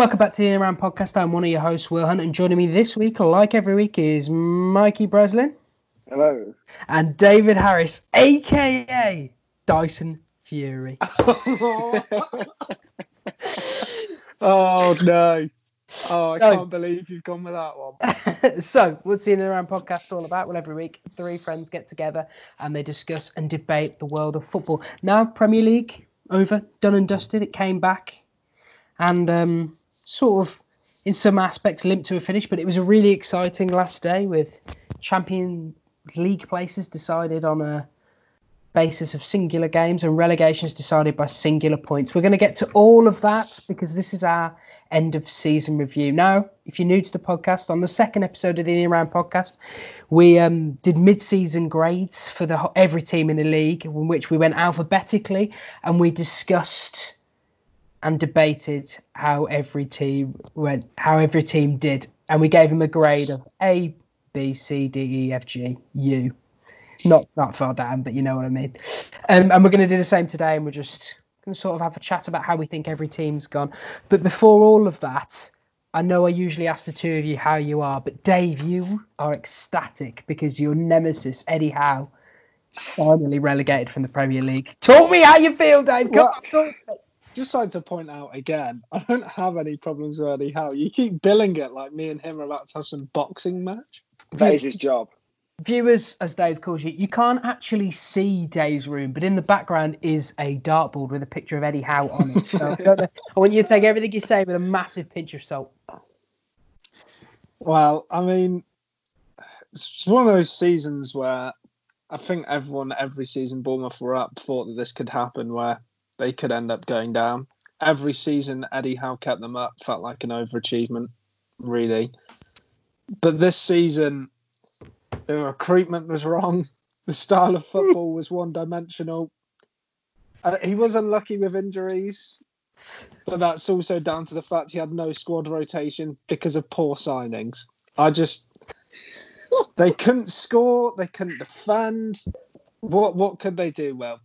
and welcome back to the In Around podcast. I'm one of your hosts, Will Hunt, and joining me this week, like every week, is Mikey Breslin Hello. and David Harris, aka Dyson Fury. Oh no! Oh, I So- can't believe you've gone with that one. so, what's the In Around podcast all about? Well, every week, three friends get together and they discuss and debate the world of football. Now, Premier League over, done and dusted. It came back and um, sort of, in some aspects, limped to a finish, but it was a really exciting last day with Champions League places decided on a basis of singular games and relegations decided by singular points. We're going to get to all of that because this is our end of season review. Now, if you're new to the podcast, on the second episode of the In Round podcast, we um, did mid-season grades for the every team in the league, in which we went alphabetically and we discussed and debated how every team went, how every team did, and we gave them a grade of A, B, C, D, E, F, G, U. Not that far down, but you know what I mean. Um, and we're going to do the same today, and we're just going to sort of have a chat about how we think every team's gone. But before all of that, I know I usually ask the two of you how you are, but Dave, you are ecstatic because your nemesis, Eddie Howe, finally relegated from the Premier League. Talk me how you feel, Dave. Come Well- on, talk to me. Just like to point out again, I don't have any problems with Eddie Howe. You keep billing it like me and him are about to have some boxing match. That is his job. Viewers, as Dave calls you, you can't actually see Dave's room, but in the background is a dartboard with a picture of Eddie Howe on it. So I, don't know, I want you to take everything you say with a massive pinch of salt. Well, I mean, it's one of those seasons where I think everyone, every season Bournemouth were up, thought that this could happen where they could end up going down. Every season Eddie Howe kept them up felt like an overachievement, really. But this season, the recruitment was wrong. The style of football was one dimensional. Uh, he was unlucky with injuries, but that's also down to the fact he had no squad rotation because of poor signings. I just they couldn't score, they couldn't defend. What what could they do? Well,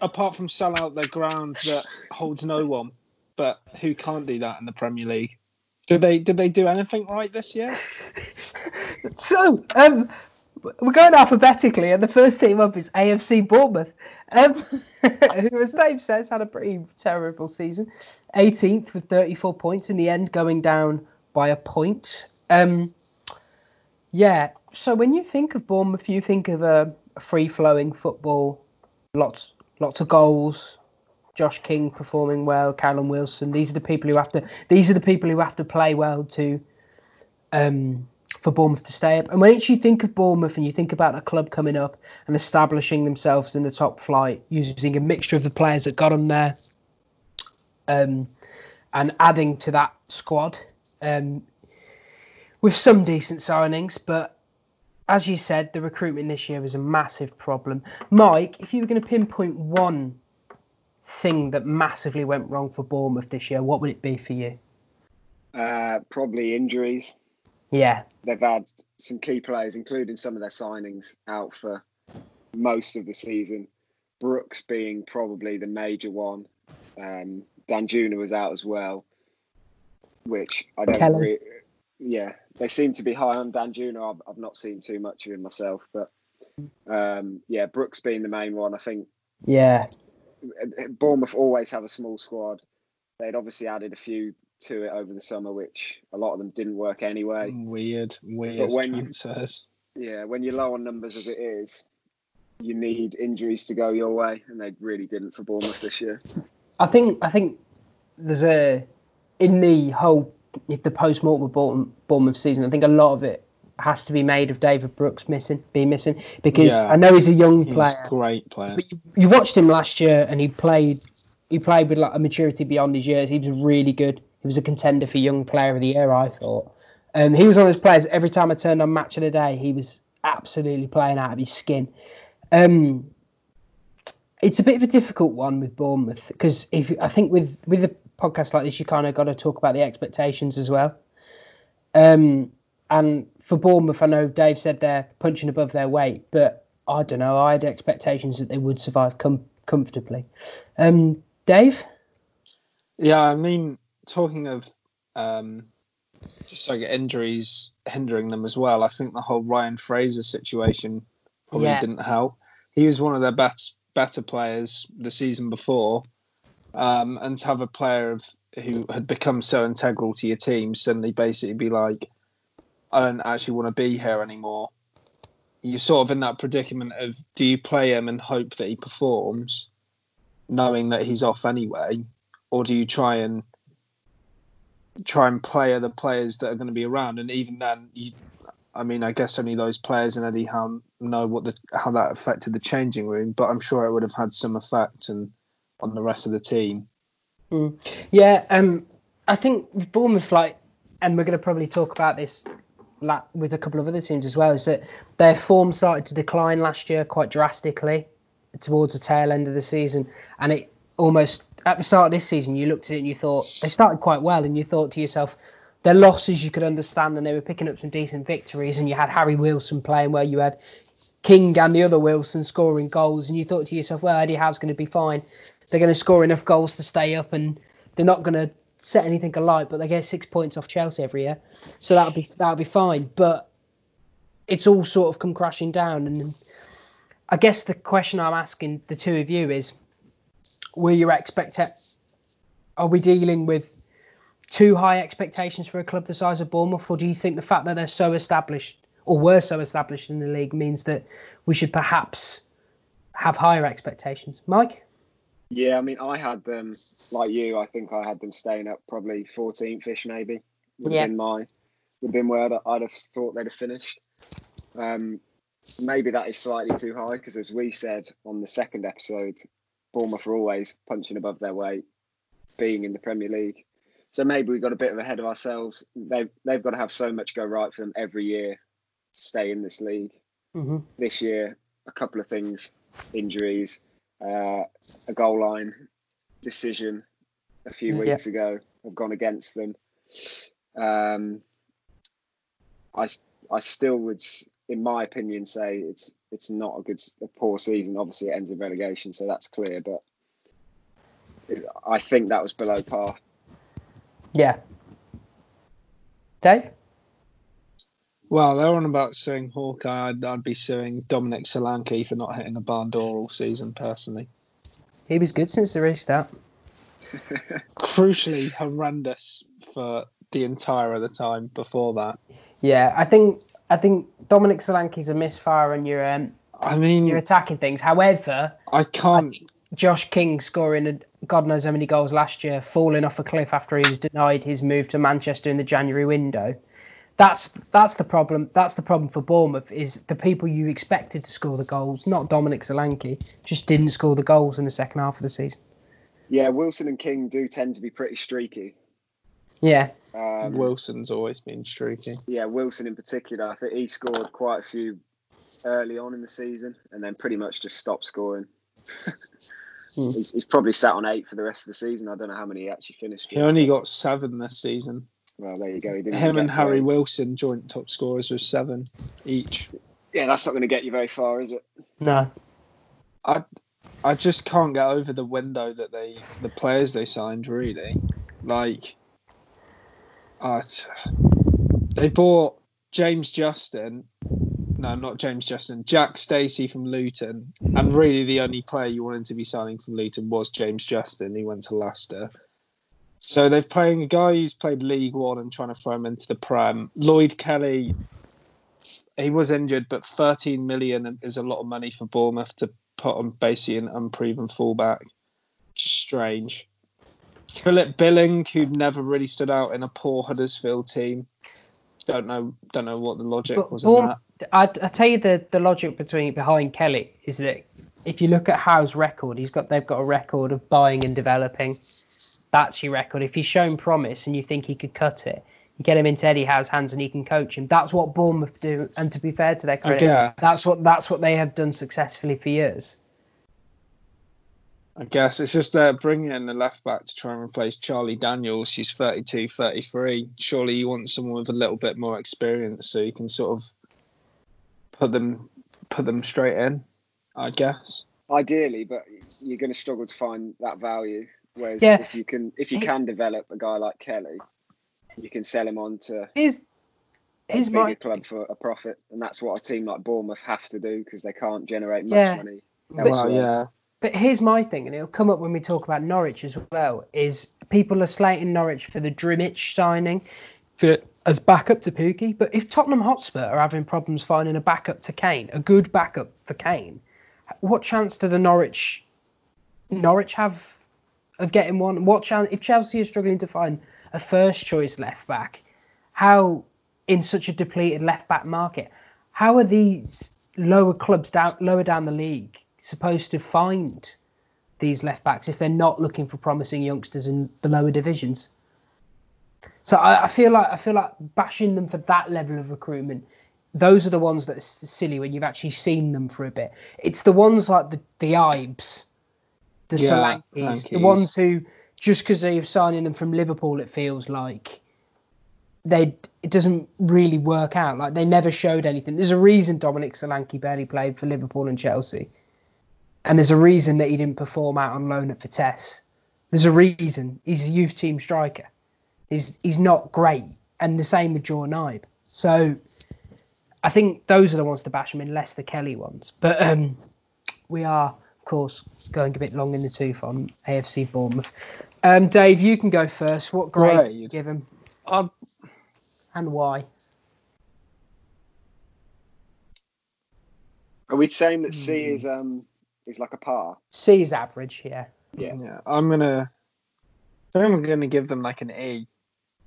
apart from sell out their ground that holds no one, but who can't do that in the Premier League? Did they did they do anything right this year? So, um, we're going alphabetically, and the first team up is AFC Bournemouth, um, who, as Dave says, had a pretty terrible season. 18th with 34 points, in the end going down by a point. Um, yeah, so when you think of Bournemouth, you think of a, a free-flowing football, lots lots of goals. Josh King performing well, Callum Wilson. These are the people who have to. These are the people who have to play well to um, for Bournemouth to stay up. And when you think of Bournemouth and you think about a club coming up and establishing themselves in the top flight, using a mixture of the players that got them there, um, and adding to that squad, um, with some decent signings, but as you said, the recruitment this year was a massive problem. Mike, if you were going to pinpoint one thing that massively went wrong for Bournemouth this year, what would it be for you? Uh, probably injuries. Yeah, They've had some key players, including some of their signings, out for most of the season. Brooks being probably the major one. Um, Danjuma was out as well, which I don't. Kellen. Re- yeah, they seem to be high on Danjuma. I've, I've not seen too much of him myself, but um, yeah, Brooks being the main one. I think yeah. Bournemouth always have a small squad. They'd obviously added a few to it over the summer, which a lot of them didn't work anyway. Weird, weird But when you- transfers. Yeah, when you're low on numbers as it is, you need injuries to go your way, and they really didn't for Bournemouth this year. I think I think there's a in the whole if the post mortem Bournemouth, Bournemouth season. I think a lot of it has to be made of David Brooks missing, being missing because Yeah. I know he's a young He's player, a great player. but you, you watched him last year and he played he played with like a maturity beyond his years. He was really good. He was a contender for young player of the year. I thought. Um, he was one of those players. Every time I turned on Match of the Day, he was absolutely playing out of his skin. Um, it's a bit of a difficult one with Bournemouth because if I think with with a podcast like this, you kind of got to talk about the expectations as well. Um, and for Bournemouth, I know Dave said they're punching above their weight, but I don't know. I had expectations that they would survive com- comfortably. Um, Dave, Yeah, I mean, talking of um, just like injuries hindering them as well. I think the whole Ryan Fraser situation probably Yeah. didn't help. He was one of their best better players the season before, um, and to have a player of, who had become so integral to your team suddenly basically be like, I don't actually want to be here anymore. You're sort of in that predicament of do you play him and hope that he performs, knowing that he's off anyway, or do you try and try and play other players that are going to be around? And even then, you, I mean, I guess only those players and Eddie Howe know what the how that affected the changing room, but I'm sure it would have had some effect and on the rest of the team. Yeah, um, I think Bournemouth, like, and we're going to probably talk about this with a couple of other teams as well, is that their form started to decline last year quite drastically towards the tail end of the season, and it almost at the start of this season, you looked at it and you thought they started quite well, and you thought to yourself, their losses you could understand, and they were picking up some decent victories, and you had Harry Wilson playing where you had King and the other Wilson scoring goals, and you thought to yourself, well, Eddie Howe's going to be fine. They're going to score enough goals to stay up, and they're not going to set anything alight, but they get six points off Chelsea every year, so that'll be that'll be fine. But it's all sort of come crashing down, and I guess the question I'm asking the two of you is: Were your expect? Are we dealing with too high expectations for a club the size of Bournemouth, or do you think the fact that they're so established or were so established in the league means that we should perhaps have higher expectations? Mike? Yeah, I mean, I had them like you. I think I had them staying up probably 14th ish, maybe. Would have Yeah. been my, would have been where I'd, I'd have thought they'd have finished. Um, maybe that is slightly too high because, as we said on the second episode, Bournemouth are always punching above their weight, being in the Premier League. So maybe we got a bit of ahead of ourselves. They've they've got to have so much go right for them every year to stay in this league Mm-hmm. this year, a couple of things, injuries, uh, a goal line decision a few Yeah. weeks ago have gone against them. Um, I, I still would, in my opinion, say it's it's not a good, a poor season. Obviously, it ends in relegation, so that's clear. But I think that was below par. Yeah. Dave? Well, they're on about suing Hawkeye. I'd, I'd be suing Dominic Solanke for not hitting a barn door all season, personally. He was good since the restart. Crucially horrendous for the entire of the time before that. Yeah, I think I think Dominic Solanke's a misfire and you're um, I mean, you're attacking things. However, I can't. Josh King scoring a, God knows how many goals last year, falling off a cliff after he was denied his move to Manchester in the January window. That's that's the problem. That's the problem for Bournemouth is the people you expected to score the goals, not Dominic Solanke, just didn't score the goals in the second half of the season. Yeah, Wilson and King do tend to be pretty streaky. Yeah, Um, Wilson's always been streaky. yeah, Wilson in particular, I think he scored quite a few early on in the season and then pretty much just stopped scoring. Hmm. he's, he's probably sat on eight for the rest of the season. I don't know how many he actually finished. He with. only got seven this season. Well, there you go. He didn't Him and Harry eight. Wilson, joint top scorers, with seven each. Yeah, that's not going to get you very far, is it? no, I I just can't get over the window that they the players they signed really. Like uh, they bought James Justin. No, not James Justin. Jack Stacey from Luton. And really the only player you wanted to be signing from Luton was James Justin. He went to Leicester. So they're playing a guy who's played League One and trying to throw him into the Prem. Lloyd Kelly, he was injured, but 13 million is a lot of money for Bournemouth to put on basically an unproven fullback. Just strange. Philip Billing, who'd never really stood out in a poor Huddersfield team. Don't know. Don't know what the logic But was in Bourne- that. I I tell you the the logic between behind Kelly is that if you look at Howe's record, he's got they've got a record of buying and developing. That's your record. If he's shown promise and you think he could cut it, you get him into Eddie Howe's hands and he can coach him. That's what Bournemouth do. And to be fair to their I credit, that's what that's what they have done successfully for years. I guess it's just they're bringing in the left back to try and replace Charlie Daniels. He's 32, 33. Surely you want someone with a little bit more experience so you can sort of put them put them straight in. I guess. Ideally, but you're going to struggle to find that value. Whereas Yeah. if you can, if you can develop a guy like Kelly, you can sell him on to Here's a bigger my club for a profit, and that's what a team like Bournemouth have to do because they can't generate much Yeah. money. But- Well, yeah. But here's my thing, and it'll come up when we talk about Norwich as well. Is people are slating Norwich for the Drmic signing for as backup to Pukki, but if Tottenham Hotspur are having problems finding a backup to Kane, a good backup for Kane, what chance do the Norwich Norwich have of getting one? What chance if Chelsea is struggling to find a first choice left back? How in such a depleted left back market, how are these lower clubs down lower down the league supposed to find these left backs if they're not looking for promising youngsters in the lower divisions? So I, I feel like I feel like bashing them for that level of recruitment. Those are the ones that are silly when you've actually seen them for a bit. It's the ones like the the Ibes, the Yeah, Solankis, the ones who just because they're signing them from Liverpool, it feels like they it doesn't really work out. Like they never showed anything. There's a reason Dominic Solanke barely played for Liverpool and Chelsea, and there's a reason that he didn't perform out on loan at Vitesse. There's a reason. He's a youth team striker. He's he's not great, and the same with Jordon Ibe. So I think those are the ones to bash him in, less the Kelly ones. But um, we are, course, going a bit long in the tooth on AFC Bournemouth. Um, Dave, you can go first. What grade, Grade? you give him I'd, and why? Are we saying that C Hmm. is um is like a par? C is average, yeah. Yeah. yeah. I'm gonna. I think I'm gonna give them like an A,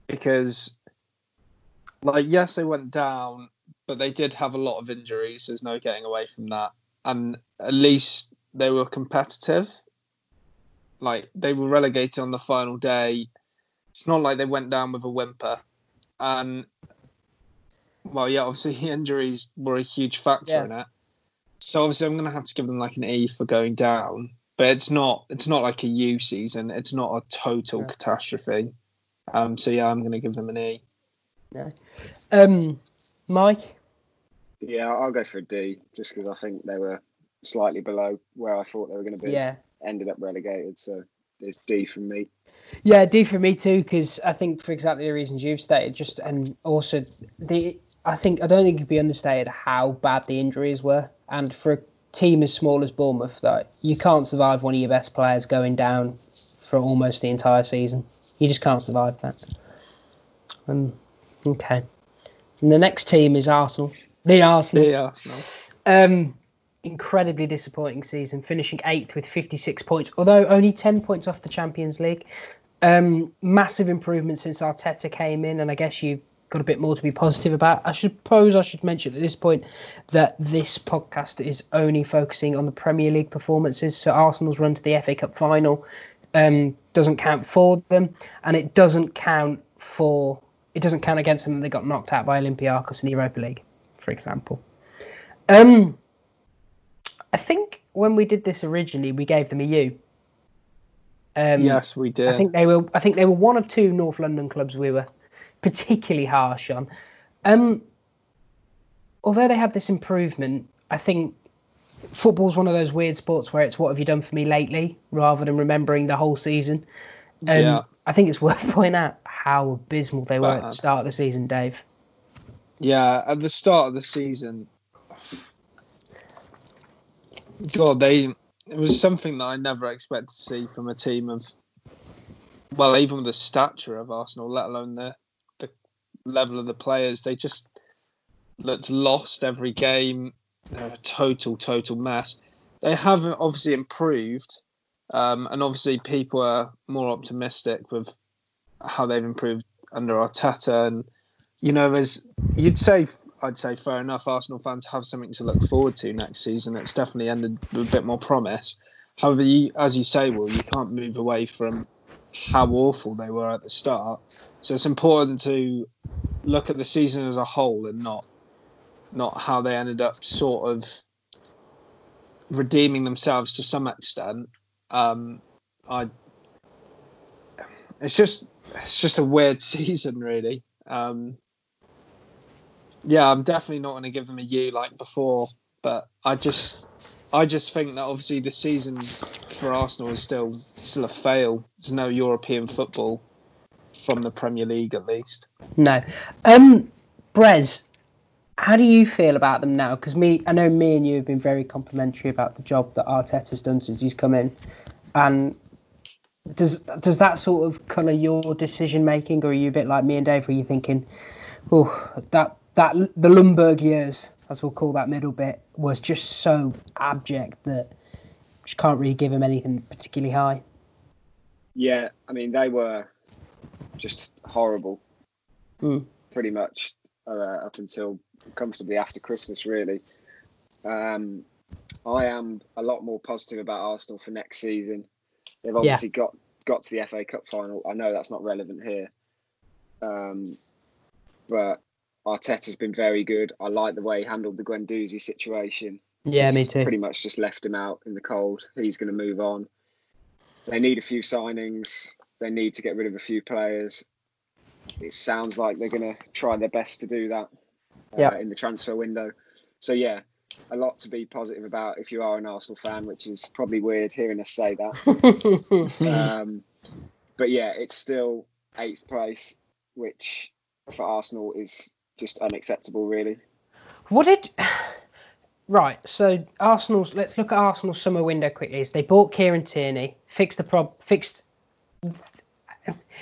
because, like, yes, they went down, but they did have a lot of injuries. There's no getting away from that, and at least they were competitive. Like they were relegated on the final day. It's not like they went down with a whimper, and well, yeah, obviously injuries were a huge factor Yeah. in it. So obviously, I'm gonna have to give them like an E for going down but it's not it's not like a U season. It's not a total Yeah. catastrophe. Um, so yeah, I'm going to give them an E. Yeah. Um, Mike, Yeah, I'll go for a D just because I think they were slightly below where I thought they were going to be. yeah, Ended up relegated, so it's D from me. yeah, D for me too, because I think for exactly the reasons you've stated, just and also the I think I don't think it'd be understated how bad the injuries were, and for a team as small as Bournemouth, that you can't survive one of your best players going down for almost the entire season. You just can't survive that. Um, okay. And the next team is Arsenal. The Arsenal. The Arsenal. Um, incredibly disappointing season, finishing eighth with 56 points, although only 10 points off the Champions League. Um, massive improvement since Arteta came in, and I guess you've got a bit more to be positive about. I suppose I should mention at this point that this podcast is only focusing on the Premier League performances. So Arsenal's run to the FA Cup final um, doesn't count for them, and it doesn't count for it doesn't count against them that they got knocked out by Olympiacos in the Europa League, for example. Um, I think when we did this originally, we gave them a U. Um, yes, we did. I think they were. I think they were one of two North London clubs we were particularly harsh on. Um, although they had this improvement, I think football's one of those weird sports where it's what have you done for me lately, rather than remembering the whole season. Um, Yeah. I think it's worth pointing out how abysmal they were at the start of the season, Dave. yeah, at the start of the season, God, they it was something that I never expected to see from a team of, well, even the stature of Arsenal, let alone the the level of the players. They just looked lost every game. They're a total, total mess. They have obviously improved, um, and obviously people are more optimistic with how they've improved under Arteta. And you know, there's you'd say I'd say fair enough. Arsenal fans have something to look forward to next season. It's definitely ended with a bit more promise. However, you, as you say, well, you can't move away from how awful they were at the start. So it's important to look at the season as a whole and not not how they ended up sort of redeeming themselves to some extent. Um, I it's just it's just a weird season, really. Um, yeah, I'm definitely not going to give them a U like before, but I just I just think that obviously the season for Arsenal is still still a fail. There's no European football. from the Premier League at least. No. Um, Brez, how do you feel about them now? Because me, I know me and you have been very complimentary about the job that Arteta's done since he's come in, and does does that sort of colour your decision making, or are you a bit like me and Dave? Are you're thinking, oh, that that the Ljungberg years, as we'll call that middle bit, was just so abject that just can't really give him anything particularly high. Yeah, I mean they were just horrible, Mm. pretty much uh, up until comfortably after Christmas, really. Um, I am a lot more positive about Arsenal for next season. They've obviously got got to the FA Cup final. I know that's not relevant here, um, but Arteta's been very good. I like the way he handled the Guendouzi situation. Yeah, me too. Pretty much just left him out in the cold. He's going to move on. They need a few signings. They need to get rid of a few players. It sounds like they're going to try their best to do that uh, Yeah. in the transfer window. So yeah, a lot to be positive about if you are an Arsenal fan, which is probably weird hearing us say that. um, but yeah, it's still eighth place, which for Arsenal is just unacceptable, really. What did? Right, so Arsenal's. Let's look at Arsenal's summer window quickly. Is they bought Kieran Tierney, fixed the prob, fixed,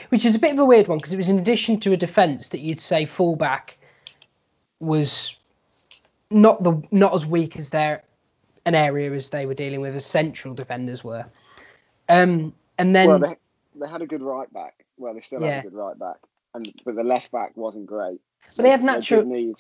which is a bit of a weird one because it was in addition to a defence that you'd say fullback was not the not as weak as their an area as they were dealing with as central defenders were. Um, and then well, they, they had a good right back. Well, they still Yeah. have a good right back, and but the left back wasn't great. But they had natural- need.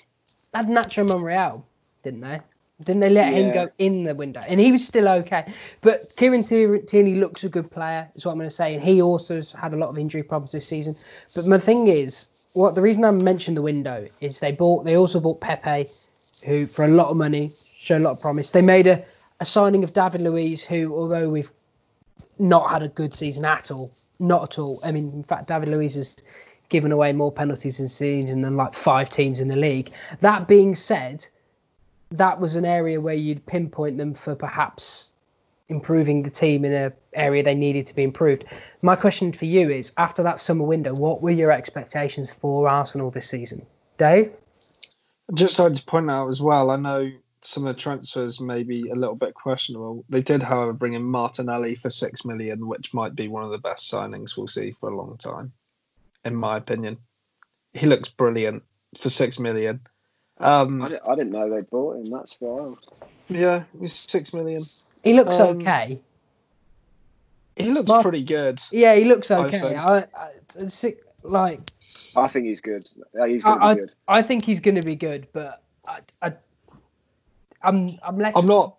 had Nacho Monreal, didn't they? Didn't they let him go in the window? And he was still okay. But Kieran Tier- Tierney looks a good player, is what I'm going to say. And he also has had a lot of injury problems this season. But my thing is, what the reason I mentioned the window is they bought, they also bought Pepe, who for a lot of money showed a lot of promise. They made a, a signing of David Luiz, who although we've not had a good season at all, not at all. I mean, in fact, David Luiz has given away more penalties in season than like five teams in the league. That being said, that was an area where you'd pinpoint them for perhaps improving the team in an area they needed to be improved. My question for you is: after that summer window, what were your expectations for Arsenal this season, Dave? Just like to point out as well, I know some of the transfers may be a little bit questionable. They did, however, bring in Martinelli for six million, which might be one of the best signings we'll see for a long time, in my opinion. He looks brilliant for six million. Um, I, didn't, I didn't know they bought him. That's wild. yeah, he's six million. He looks Um, okay. He looks Mar- pretty good. Yeah, he looks I okay. think- I, I, like I think he's good. He's going to I, I, be good. I think he's going to be good, but I, I, I'm I'm less. I'm not-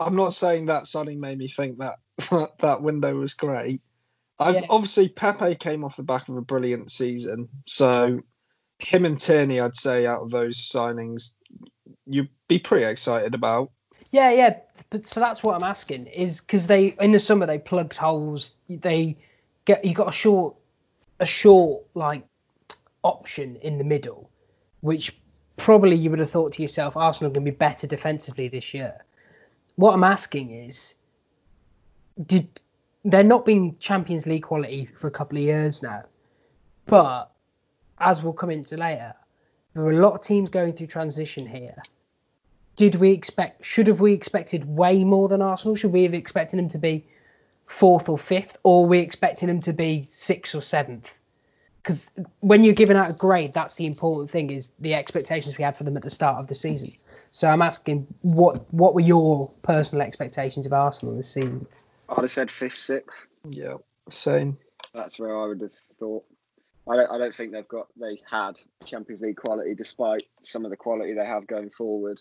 I'm not saying that signing made me think that that window was great. I've Yeah. obviously Pepe came off the back of a brilliant season, so him and Tierney, I'd say, out of those signings, you'd be pretty excited about. Yeah, yeah. But so that's what I'm asking is because they in the summer they plugged holes. They get you got a short, a short like option in the middle, which probably you would have thought to yourself, Arsenal can be better defensively this year. What I'm asking is, did they're not being Champions League quality for a couple of years now, but as we'll come into later, there are a lot of teams going through transition here did we expect should have we expected way more than Arsenal? Should we have expected them to be fourth or fifth, or we expecting them to be sixth or seventh? Because when you're giving out a grade, that's the important thing is the expectations we had for them at the start of the season. So I'm asking what what were your personal expectations of Arsenal this season? I'd have said fifth, sixth. Yeah, same. That's where I would have thought. I don't, I don't think they've got they had Champions League quality despite some of the quality they have going forward.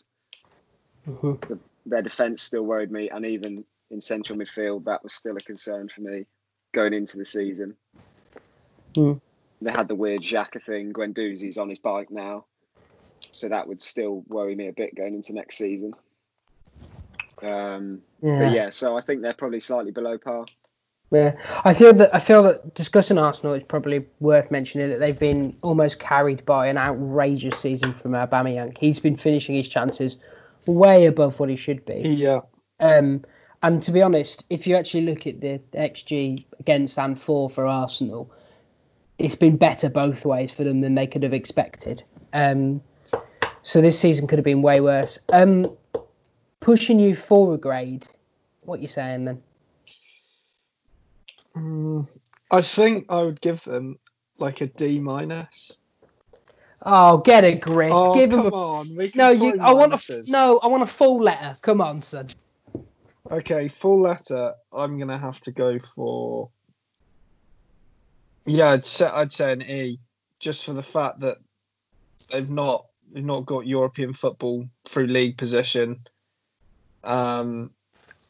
Mhm. Their defence still worried me, and even in central midfield, that was still a concern for me going into the season. Hmm. They had the weird Xhaka thing. Guendouzi's on his bike now, so that would still worry me a bit going into next season. Um, But yeah, so I think they're probably slightly below par. Yeah, I feel that I feel that discussing Arsenal is probably worth mentioning that they've been almost carried by an outrageous season from Aubameyang. He's been finishing his chances way above what he should be. Yeah, Um, and to be honest, if you actually look at the XG against and for for Arsenal, it's been better both ways for them than they could have expected. Um, so this season could have been way worse. Um, pushing you for a grade. What you saying then? Mm, I think I would give them like a D minus. Oh, get a grip. Oh, Give come him a on. No. You. I want a no. I want a full letter. Come on, son. Okay, full letter. I'm gonna have to go for. Yeah, I'd say I'd say an E, just for the fact that they've not they've not got European football through league position, um,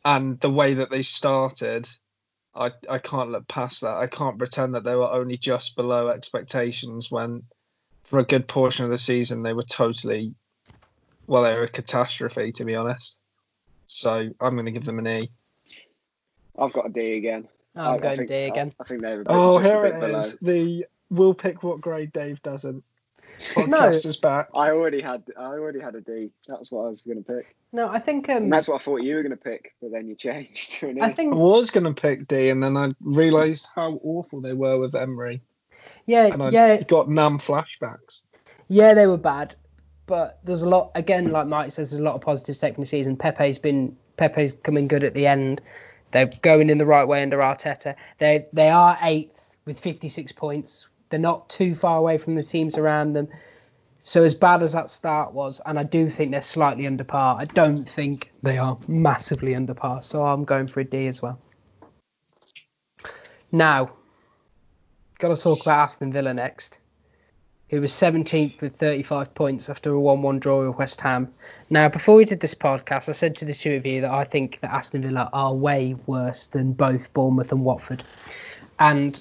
and the way that they started, I I can't look past that. I can't pretend that they were only just below expectations when, for a good portion of the season, they were totally, well, they were a catastrophe to be honest. So I'm going to give them an E. I've got a D again. I'm I- I going think- D again. I, I think they were Oh, just a here bit it below. is. The we'll pick what grade Dave doesn't. Podcast No. is back. I already had I already had a D. That's what I was going to pick, No, I think and um, that's what I thought you were going to pick. But then you changed to an E. I I think I was going to pick D, and then I realised how awful they were with Emery, yeah, and I yeah, got numb flashbacks. yeah, they were bad, but there's a lot. Again, like Mike says, there's a lot of positives taken the season. Pepe's been Pepe's coming good at the end. They're going in the right way under Arteta. They they are eighth with 56 points. They're not too far away from the teams around them. So as bad as that start was, and I do think they're slightly under par. I don't think they are massively under par. So I'm going for a D as well. Now, got to talk about Aston Villa next who was 17th with 35 points after a 1 1 draw with West Ham. Now, before we did this podcast, I said to the two of you that I think that Aston Villa are way worse than both Bournemouth and Watford. And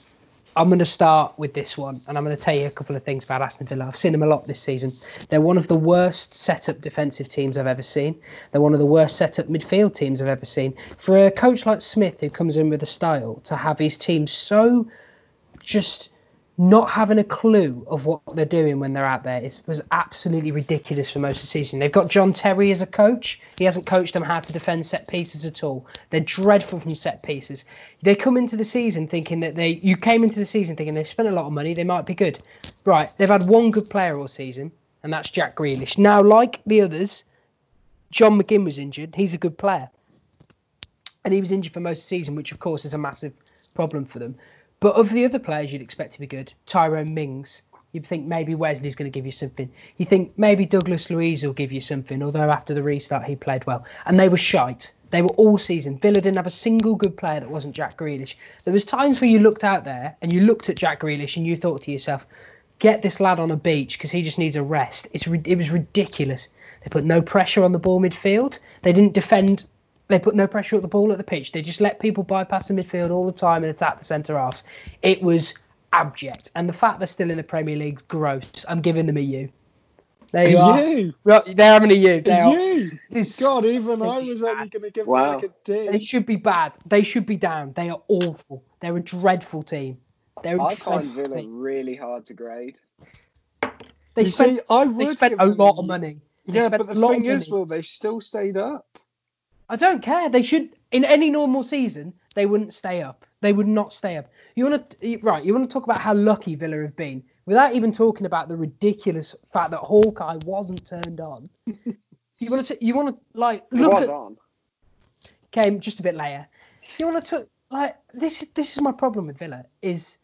I'm going to start with this one, and I'm going to tell you a couple of things about Aston Villa. I've seen them a lot this season. They're one of the worst set up defensive teams I've ever seen. They're one of the worst set up midfield teams I've ever seen. For a coach like Smith, who comes in with a style, to have his team so just not having a clue of what they're doing when they're out there is, was absolutely ridiculous for most of the season. They've got John Terry as a coach. He hasn't coached them how to defend set pieces at all. They're dreadful from set pieces. They come into the season thinking that they. You came into the season thinking they've spent a lot of money. They might be good. Right. They've had one good player all season, and that's Jack Grealish. Now, like the others, John McGinn was injured. He's a good player. And he was injured for most of the season, which of course is a massive problem for them. But of the other players you'd expect to be good, Tyrone Mings, you'd think maybe Wesley's going to give you something. You think maybe Douglas Luiz will give you something, although after the restart he played well. And they were shite. They were all season. Villa didn't have a single good player that wasn't Jack Grealish. There was times where you looked out there and you looked at Jack Grealish and you thought to yourself, get this lad on a beach because he just needs a rest. It's it was ridiculous. They put no pressure on the ball midfield. They didn't defend they put no pressure at the ball at the pitch. They just let people bypass the midfield all the time and attack the centre halves. It was abject. And the fact they're still in the Premier League, gross. I'm giving them a U. There you are. You, Right, They're having a U. They are. you. This- God, even I Really was only going to give Wow. them like a They should be bad. They should be down. They are awful. They're a dreadful team. They're a I find Villa team. really hard to grade. They you spent, see, I they spent a lot of money. They Yeah, but the thing is, money. well, they still stayed up. I don't care. They should in any normal season they wouldn't stay up. They would not stay up. You want to right? You want to talk about how lucky Villa have been without even talking about the ridiculous fact that Hawkeye wasn't turned on. you want to you want to like It was at on. came just a bit later. You want to talk like this? This is my problem with Villa is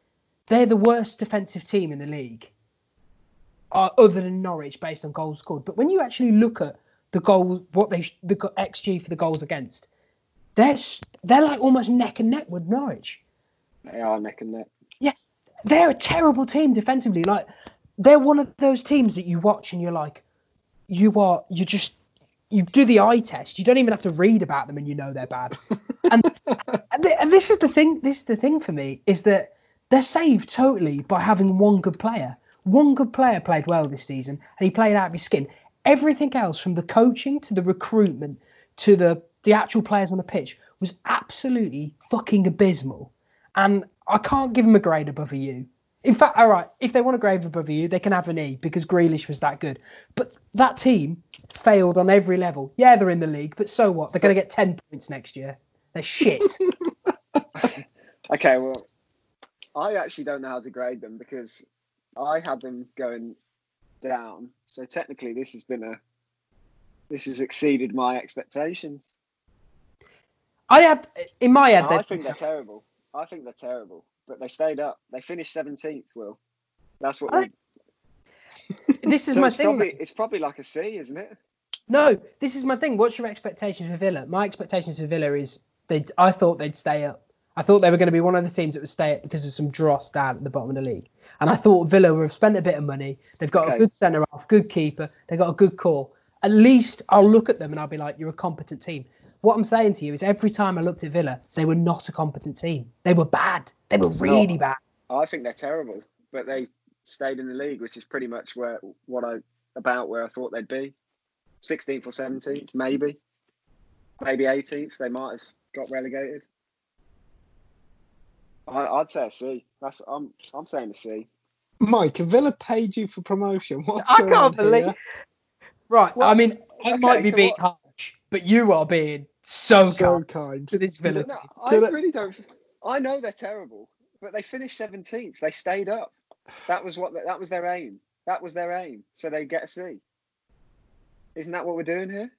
they're the worst defensive team in the league, uh, other than Norwich based on goals scored. But when you actually look at the goals, what they the xG for the goals against, they're they're like almost neck and neck with Norwich. They are neck and neck. Yeah, they're a terrible team defensively. Like they're one of those teams that you watch and you're like, you are you just you do the eye test. You don't even have to read about them and you know they're bad. and and, and this is the thing. This is the thing for me is that they're saved totally by having one good player. One good player played well this season, and he played out of his skin. Everything else, from the coaching to the recruitment to the the actual players on the pitch, was absolutely fucking abysmal. And I can't give them a grade above a U. In fact, all right, if they want a grade above a U, they can have an E because Grealish was that good. But that team failed on every level. Yeah, they're in the league, but so what? They're going to get 10 points next year. They're shit. Okay, well, I actually don't know how to grade them because I had them going down. So technically, this has been a this has exceeded my expectations. I have in my head. I think they're terrible. I think they're terrible, but they stayed up. They finished seventeenth. Will that's what? I- We, this is so my it's thing. probably it's probably like a C, isn't it? No, this is my thing. What's your expectations for Villa? My expectations for Villa is they. I thought they'd stay up. I thought they were going to be one of the teams that would stay because of some dross down at the bottom of the league. And I thought Villa would have spent a bit of money. They've got a good centre half, good keeper. They've got a good core. At least I'll look at them and I'll be like, you're a competent team. What I'm saying to you is every time I looked at Villa, they were not a competent team. They were bad. They were really bad. I think they're terrible, but they stayed in the league, which is pretty much where what I about where I thought they'd be. 16th or 17th, maybe, maybe 18th. They might have got relegated. I, I'd say a C. That's I'm I'm saying a C. Mike, if Villa paid you for promotion, what's I going can't on believe. here? Right. Well, I mean, I okay, might be so being what- harsh, but you are being so, So kind kind. to this Villa. No, team. I Did it- really don't. I know they're terrible, but they finished 17th. They stayed up. That was what that was their aim. That was their aim. So they get a C. Isn't that what we're doing here?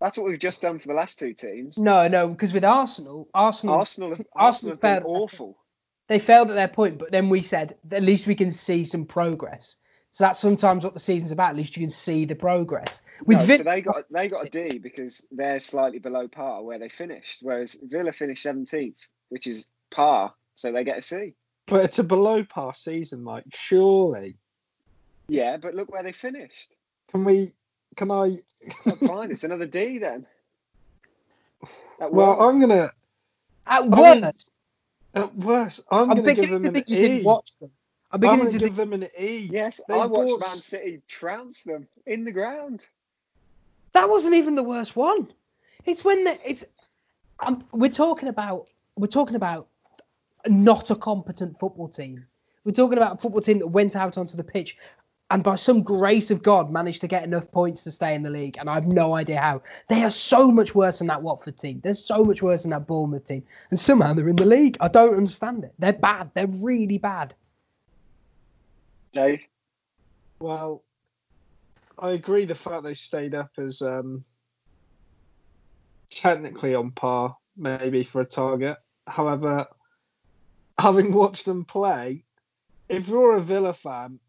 That's what we've just done for the last two teams. No, no, because with Arsenal, Arsenal, Arsenal, have, Arsenal Arsenal have been failed. awful. they failed at their point, but then we said at least we can see some progress. So that's sometimes what the season's about. At least you can see the progress. With No, Vic- so they got they got a D because they're slightly below par where they finished, whereas Villa finished 17th, which is par, so they get a C. But it's a below par season, Mike. Surely. Yeah, but look where they finished. Can we? Can I? Oh, fine, it's another D then. At Well, worst. I'm gonna. at mean, worst, At worst, I'm, I'm gonna give beginning them to an think you E. didn't watch them. I'm I'm beginning gonna give think them an E. Yes, They I watched bought Man City trounce them in the ground. that wasn't even the worst one. It's when the, it's. Um, we're talking about we're talking about not a competent football team. We're talking about a football team that went out onto the pitch and by some grace of God managed to get enough points to stay in the league. And I have no idea how. They are so much worse than that Watford team. They're so much worse than that Bournemouth team. And somehow they're in the league. I don't understand it. They're bad. They're really bad. Dave, Well, I agree. The fact they stayed up is um, technically on par, maybe for a target. However, having watched them play, if you're a Villa fan,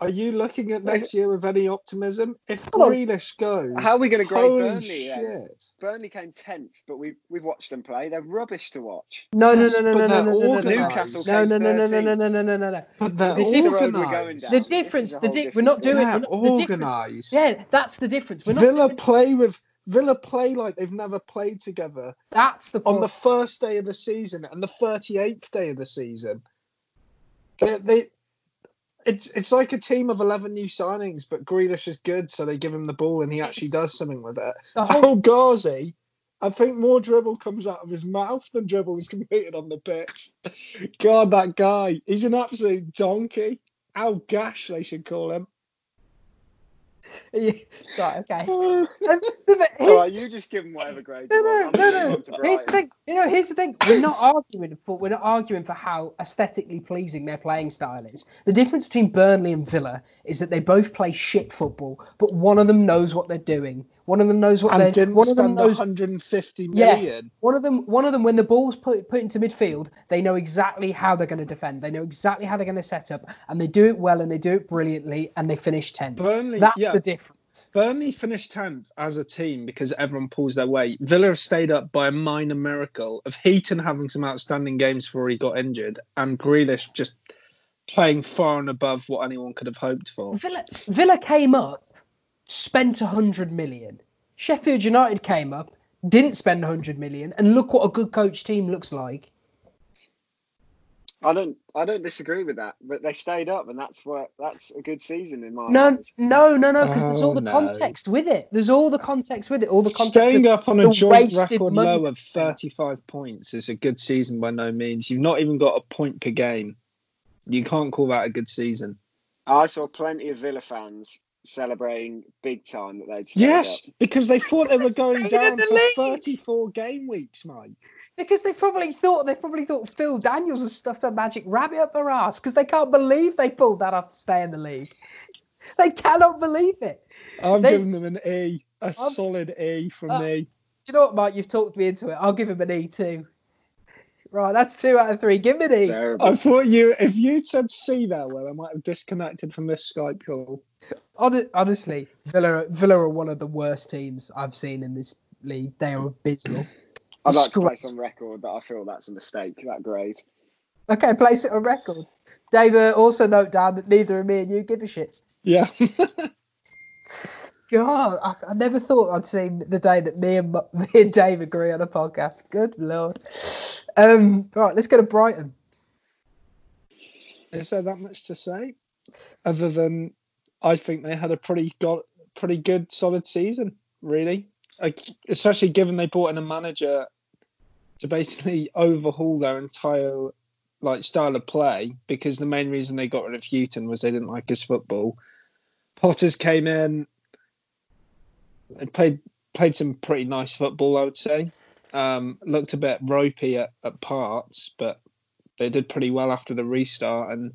are you looking at next year with any optimism? If Come on. Grealish goes, How are we gonna grade holy Burnley then? shit! Burnley came tenth, but we've we've watched them play. They're rubbish to watch. No, no, Yes, no, no, but no, no, they're no, no, no, no. organised. Newcastle No, came no, no, no, no, 13th. no, no, no, no, no, no. But they're This is the road we're going organised. down. The This is a difference, the whole di- we're not different doing. They're We're not, the difference, organised. yeah, that's the difference. We're not. Villa doing- play with Villa play like they've never played together that's the on point. the first day of the season and the 38th day of the season. They, they it's it's like a team of 11 new signings, but Grealish is good, so they give him the ball and he actually does something with it. The oh, whole- El Ghazi, I think more dribble comes out of his mouth than dribble is completed on the pitch. God, that guy, he's an absolute donkey. Al Gash, they should call him. right, okay. All right, you just give them whatever grade No, no, want. no, no. moving on to Here's the thing. You know, here's the thing. We're not arguing for. We're not arguing for how aesthetically pleasing their playing style is. The difference between Burnley and Villa is that they both play shit football, but one of them knows what they're doing. One of them knows what and they're. didn't One of them spend knows. 150 million. Yes. One of them. One of them. When the ball's put put into midfield, they know exactly how they're going to defend. They know exactly how they're going to set up, and they do it well, and they do it brilliantly, and they finish tenth. Burnley, That's yeah, the difference. Burnley finished 10th as a team because everyone pulls their weight. Villa have stayed up by a minor miracle of Heaton having some outstanding games before he got injured and Grealish just playing far and above what anyone could have hoped for. Villa, Villa came up, spent 100 million. Sheffield United came up, didn't spend 100 million, and look what a good coach team looks like. I don't, I don't disagree with that, but they stayed up, and that's what that's a good season in my No, eyes. no, no, no, because there's all Oh, the no. context with it. There's all the context with it. All the context. Staying of- up on a joint record money. low of 35 points is a good season by no means. You've not even got a point per game. You can't call that a good season. I saw plenty of Villa fans celebrating big time that they'd Yes, because they thought they were going down the for league. 34 game weeks, mate. Because they probably thought they probably thought Phil Daniels has stuffed a magic rabbit up their ass because they can't believe they pulled that off to stay in the league. They cannot believe it. I'm They- giving them an E, a I'm- solid E from Uh, me. Do you know what, Mike? You've talked me into it. I'll give him an E too. Right, that's two out of three. Give me an E. Terrible. I thought you, if you'd said C that well, I might have disconnected from this Skype call. Hon- Honestly, Villa, Villa are one of the worst teams I've seen in this league. They are abysmal. I'd like to Screw- place on record that I feel that's a mistake, that grade. Okay, place it on record. David, also note down that neither of me and you give a shit. Yeah. God, I, I never thought I'd see the day that me and Mo- me and Dave agree on a podcast. Good lord. Um, right, let's go to Brighton. Is there that much to say? Other than I think they had a pretty got pretty good solid season, really. Like, especially given they brought in a manager to basically overhaul their entire like style of play because the main reason they got rid of Hughton was they didn't like his football. Potters came in and played played some pretty nice football, I would say. Um, looked a bit ropey at, at parts, but they did pretty well after the restart, and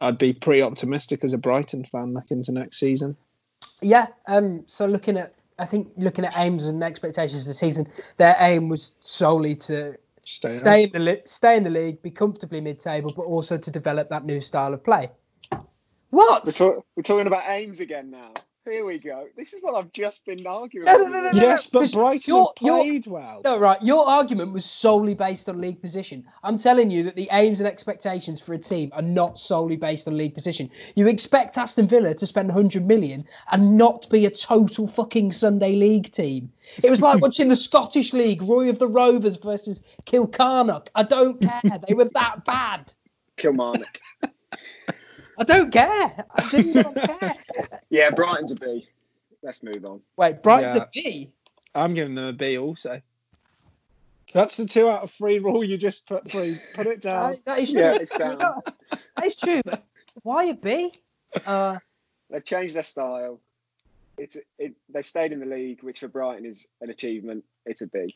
I'd be pretty optimistic as a Brighton fan looking into next season. Yeah. Um. So looking at, I think looking at aims and expectations of the season, their aim was solely to Stay, stay in the li- stay in the league, be comfortably mid-table, but also to develop that new style of play. What? We're, talk- we're talking about aims again now. Here we go. This is what I've just been arguing. No, no, no, no, no. Yes, but Brighton you're- have you're- played well. No, right. Your argument was solely based on league position. I'm telling you that the aims and expectations for a team are not solely based on league position. You expect Aston Villa to spend 100 million and not be a total fucking Sunday league team. It was like watching the Scottish League, Roy of the Rovers versus Kilcarnock. I don't care. They were that bad. Kilmarnock. I don't care. I didn't not care. Yeah, Brighton's a B. Let's move on. Wait, Brighton's Yeah. a B. I'm giving them a B also. That's the two out of three rule you just put through. Put it down. That- that is true. Yeah, it's down. That is true. Why a B? Uh, They've changed their style. It's it, they've stayed in the league, which for Brighton is an achievement. It's a B.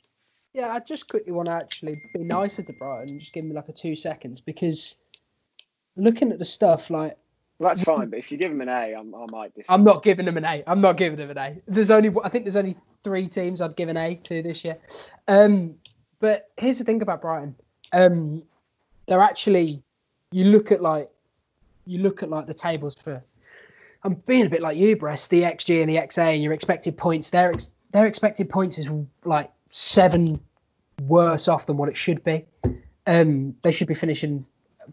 Yeah, I just quickly want to actually be nicer to Brighton just give me like a two seconds because looking at the stuff, like Well, that's fine. But if you give them an A, I'm, I might disagree. I'm not giving them an A. I'm not giving them an A. There's only I think there's only three teams I'd give an A to this year. Um, but here's the thing about Brighton. Um, they're actually you look at like you look at like the tables for. I'm being a bit like you, Brez. The XG and the XA and your expected points. Their ex, their expected points is like seven worse off than what it should be. Um, they should be finishing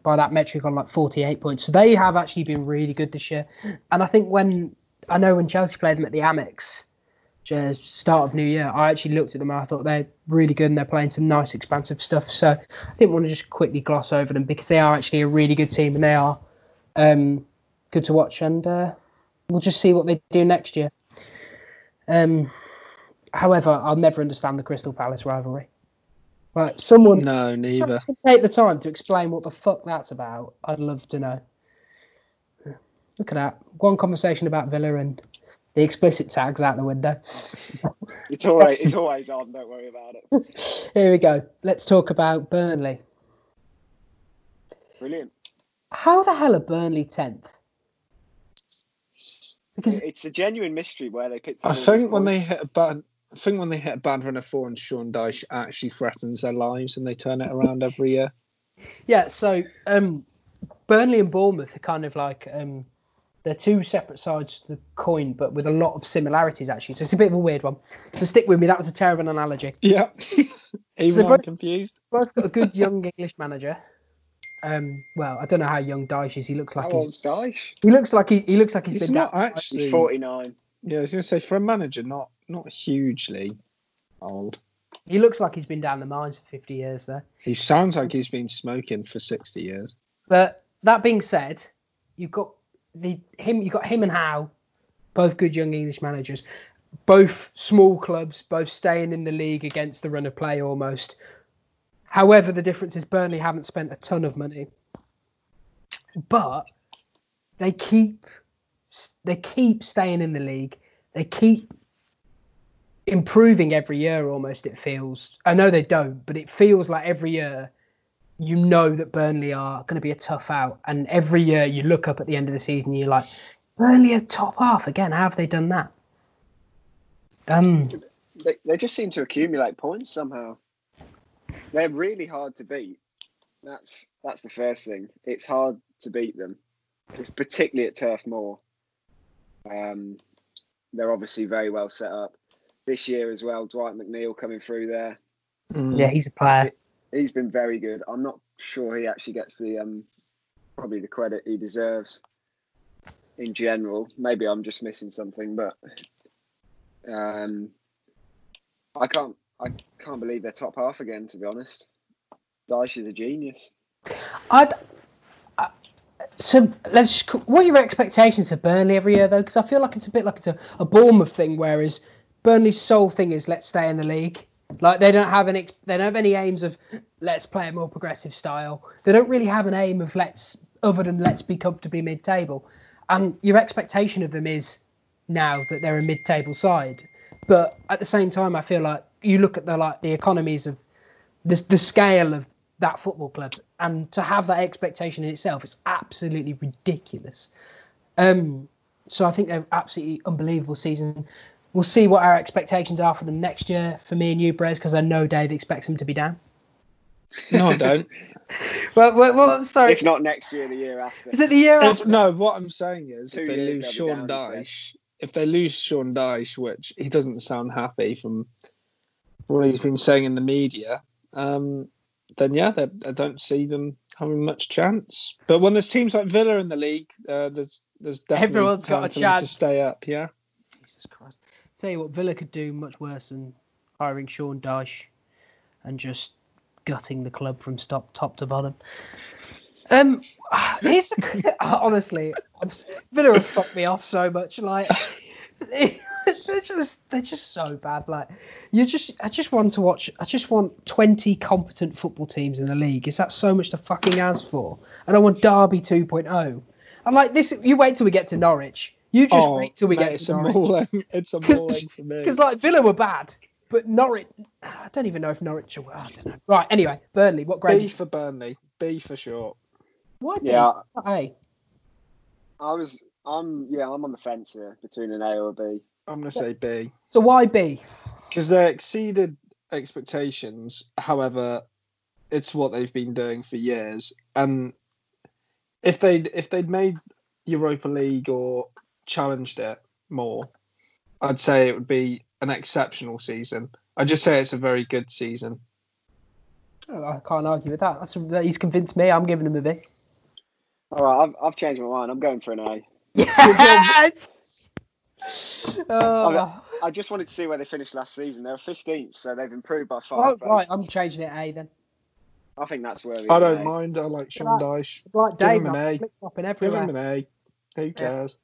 by that metric on like 48 points. So they have actually been really good this year. And I think when I know when Chelsea played them at the Amex, start of New Year, I actually looked at them and I thought they're really good and they're playing some nice expansive stuff. So I didn't want to just quickly gloss over them because they are actually a really good team and they are um, good to watch. And uh, we'll just see what they do next year. Um, however, I'll never understand the Crystal Palace rivalry. Like someone, No, neither. someone take the time to explain what the fuck that's about. I'd love to know. Look at that. One conversation about Villa and the explicit tags out the window. It's always it's always on. Don't worry about it. Here we go. Let's talk about Burnley. Brilliant. How the hell are Burnley tenth? Because It's a genuine mystery where they picked. I up all these think when they hit a bad, I think when they hit a bad run of form, Sean Dyche actually threatens their lives, and they turn it around every year. yeah, so um, Burnley and Bournemouth are kind of like um, they're two separate sides to the coin, but with a lot of similarities actually. So it's a bit of a weird one. So stick with me. That was a terrible analogy. Yeah, even So I'm both- confused. both got a good young English manager. Um, well, I don't know how young Dyche is. He looks How like old's he's Dyche? he looks like he, he looks like he's He's been not down- actually. He's 49. Yeah, I was going to say for a manager, not not hugely old. he looks like he's been down the mines for fifty years there. He sounds like he's been smoking for sixty years. But that being said, you've got the him. you've got him and Howe, both good young English managers, both small clubs, both staying in the league against the run of play almost. However, the difference is Burnley haven't spent a ton of money, but they keep they keep staying in the league. They keep improving every year almost it feels i know they don't but it feels like every year you know that burnley are going to be a tough out and every year you look up at the end of the season you're like burnley are top half again how have they done that um They, they just seem to accumulate points somehow. They're really hard to beat. That's that's the first thing. It's hard to beat them. It's particularly at Turf Moor. Um, they're obviously very well set up this year as well. Dwight McNeil coming through there. Mm. yeah he's a player He's been very good. I'm not sure he actually gets the um, probably the credit he deserves in general. Maybe I'm just missing something, but um, I can't I can't believe they're top half again. To be honest, Dyche is a genius. I'd, I, so let's. What are your expectations for Burnley every year though? Because I feel like it's a bit like it's a, a Bournemouth thing, whereas Burnley's sole thing is let's stay in the league. Like they don't have any, they don't have any aims of let's play a more progressive style. They don't really have an aim of let's other than let's be comfortably mid-table. And your expectation of them is now that they're a mid-table side. But at the same time, I feel like you look at the like the economies of the the scale of that football club, and to have that expectation in itself is absolutely ridiculous. Um, so I think they're absolutely unbelievable season. We'll see what our expectations are for them next year for me and you, Brez, because I know Dave expects them to be down. No, I don't. Well, well, well sorry. If not next year, the year after. is it the year if, after? no, what I'm saying is, Two if they lose they'll Sean down, he said. Dyche, if they lose Sean Dyche, which he doesn't sound happy from what he's been saying in the media, um, then yeah, they- I don't see them having much chance. But when there's teams like Villa in the league, uh, there's there's definitely Everyone's got time a for them to stay up. Yeah, Jesus Christ. Tell you what, Villa could do much worse than hiring Sean Dyche and just gutting the club from top top to bottom. Um, here's honestly, I'm, Villa have fucked me off so much. Like, they're just they're just so bad. Like, you just I just want to watch. I just want 20 competent football teams in the league. Is that so much to fucking ask for? And I want Derby 2.0. I'm like this. You wait till we get to Norwich. You just oh, wait till we mate, get it's to a Norwich. mauling. It's a mauling for me. Because like Villa were bad, but Norwich. I don't even know if Norwich are. I don't know. Right. Anyway, Burnley. What grade? B for Burnley. B for short. Why? Yeah, Not A. I was. I'm. Yeah, I'm on the fence here between an A or a B. I'm gonna say B. So why B? because they exceeded expectations. However, it's what they've been doing for years, and if they would if they'd made Europa League or challenged it more, I'd say it would be an exceptional season. I'd just say it's a very good season. Oh, I can't argue with that. That's that he's convinced me. I'm giving him a B. All right, I've, I've changed my mind. I'm going for an A. Yes. Oh, I just wanted to see where they finished last season. They were 15th, so they've improved by five. oh, right. I'm changing it A then. I think that's where we I don't A. mind. I like Sean Right. Dyche. Like Give Dave, him an I'm A. flip-flopping Give him an A. Who cares?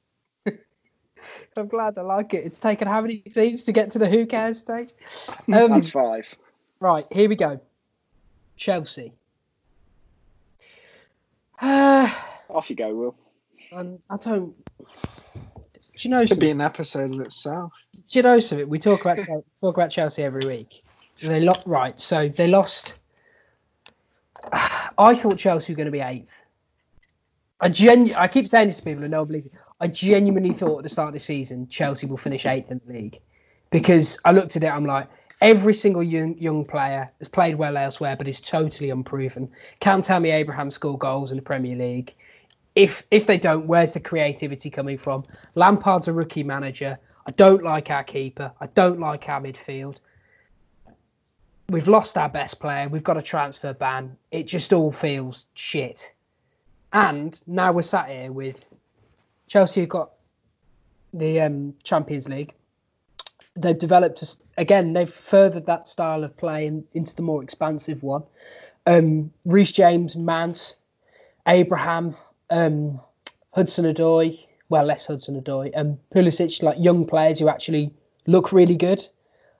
I'm glad I like it. It's taken how many teams to get to the who cares stage? Um, That's five. right, here we go. Chelsea. Uh, Off you go, Will. and I don't. Do you know It could be an episode in itself. Do you know something? We talk about talk about Chelsea every week. They lost right, so they lost. I thought Chelsea were going to be eighth. I genu- I keep saying this to people and no one believes it. I genuinely thought at the start of the season Chelsea will finish eighth in the league because I looked at it. I'm like, every single young young player has played well elsewhere, but is totally unproven. Can't tell me Abraham scored goals in the Premier League. If if they don't, where's the creativity coming from? Lampard's a rookie manager. I don't like our keeper. I don't like our midfield. We've lost our best player. We've got a transfer ban. It just all feels shit. And now we're sat here with Chelsea have got the um, Champions League. They've developed, a again, they've furthered that style of play in, into the more expansive one. Um, Reece James, Mount, Abraham, um, Hudson Odoi, well, less Hudson Odoi, and Pulisic, like young players who actually look really good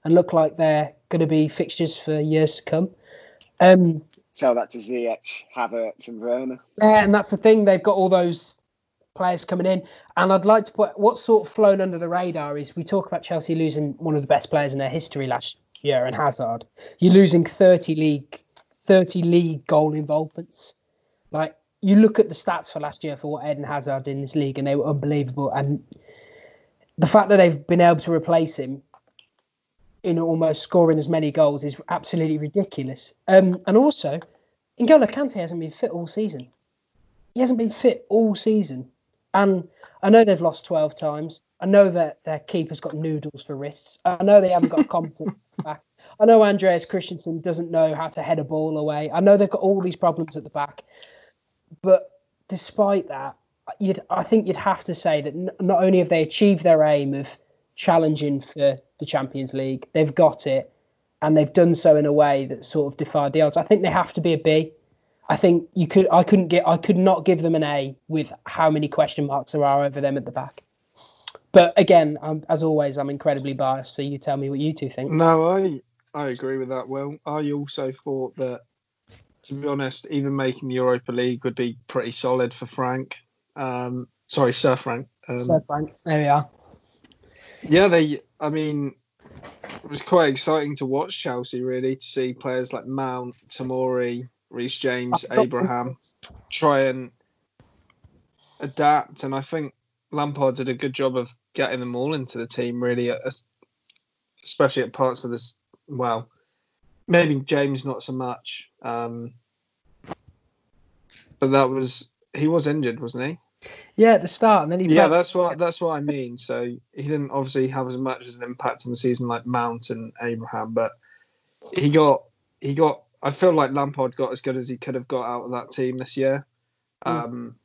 and look like they're going to be fixtures for years to come. Um, Tell that to Ziyech, Havertz, and Werner. yeah, and that's the thing. They've got all those players coming in. And I'd like to put what's sort of flown under the radar is we talk about Chelsea losing one of the best players in their history last year, and Hazard. You're losing 30 league, 30 league goal involvements. Like you look at the stats for last year for what Eden Hazard did in this league, and they were unbelievable. And the fact that they've been able to replace him in almost scoring as many goals is absolutely ridiculous. Um, and also, N'Golo Kante hasn't been fit all season. He hasn't been fit all season. And I know they've lost 12 times. I know that their keeper's got noodles for wrists. I know they haven't got a competent back. I know Andreas Christensen doesn't know how to head a ball away. I know they've got all these problems at the back. But despite that, you'd, I think you'd have to say that n- not only have they achieved their aim of challenging for the Champions League, they've got it, and they've done so in a way that sort of defied the odds. I think they have to be a B. I think you could, I couldn't get, I could not give them an A with how many question marks there are over them at the back. But again, I'm, as always, I'm incredibly biased. So you tell me what you two think. No, I I agree with that. Will I also thought that, to be honest, even making the Europa League would be pretty solid for Frank. Um, sorry, Sir Frank. Um, So Frank, there we are. Yeah, they. I mean, it was quite exciting to watch Chelsea. Really, to see players like Mount, Tomori, Reece James, Abraham try and adapt, and I think Lampard did a good job of getting them all into the team. Really, especially at parts of this. Well, maybe James not so much, um, but that was he was injured, wasn't he? Yeah, at the start, and then he. Yeah, that's what that's what I mean. So he didn't obviously have as much as an impact on the season like Mount and Abraham, but he got he got. I feel like Lampard got as good as he could have got out of that team this year, um,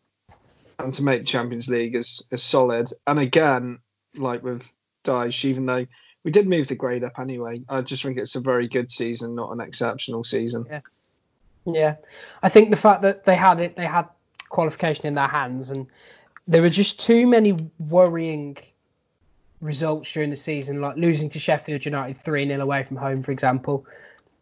and to make Champions League is is solid. And again, like with Dyche, even though we did move the grade up anyway, I just think it's a very good season, not an exceptional season. Yeah, yeah. I think the fact that they had it, they had qualification in their hands, and there were just too many worrying results during the season, like losing to Sheffield United three 0 away from home, for example,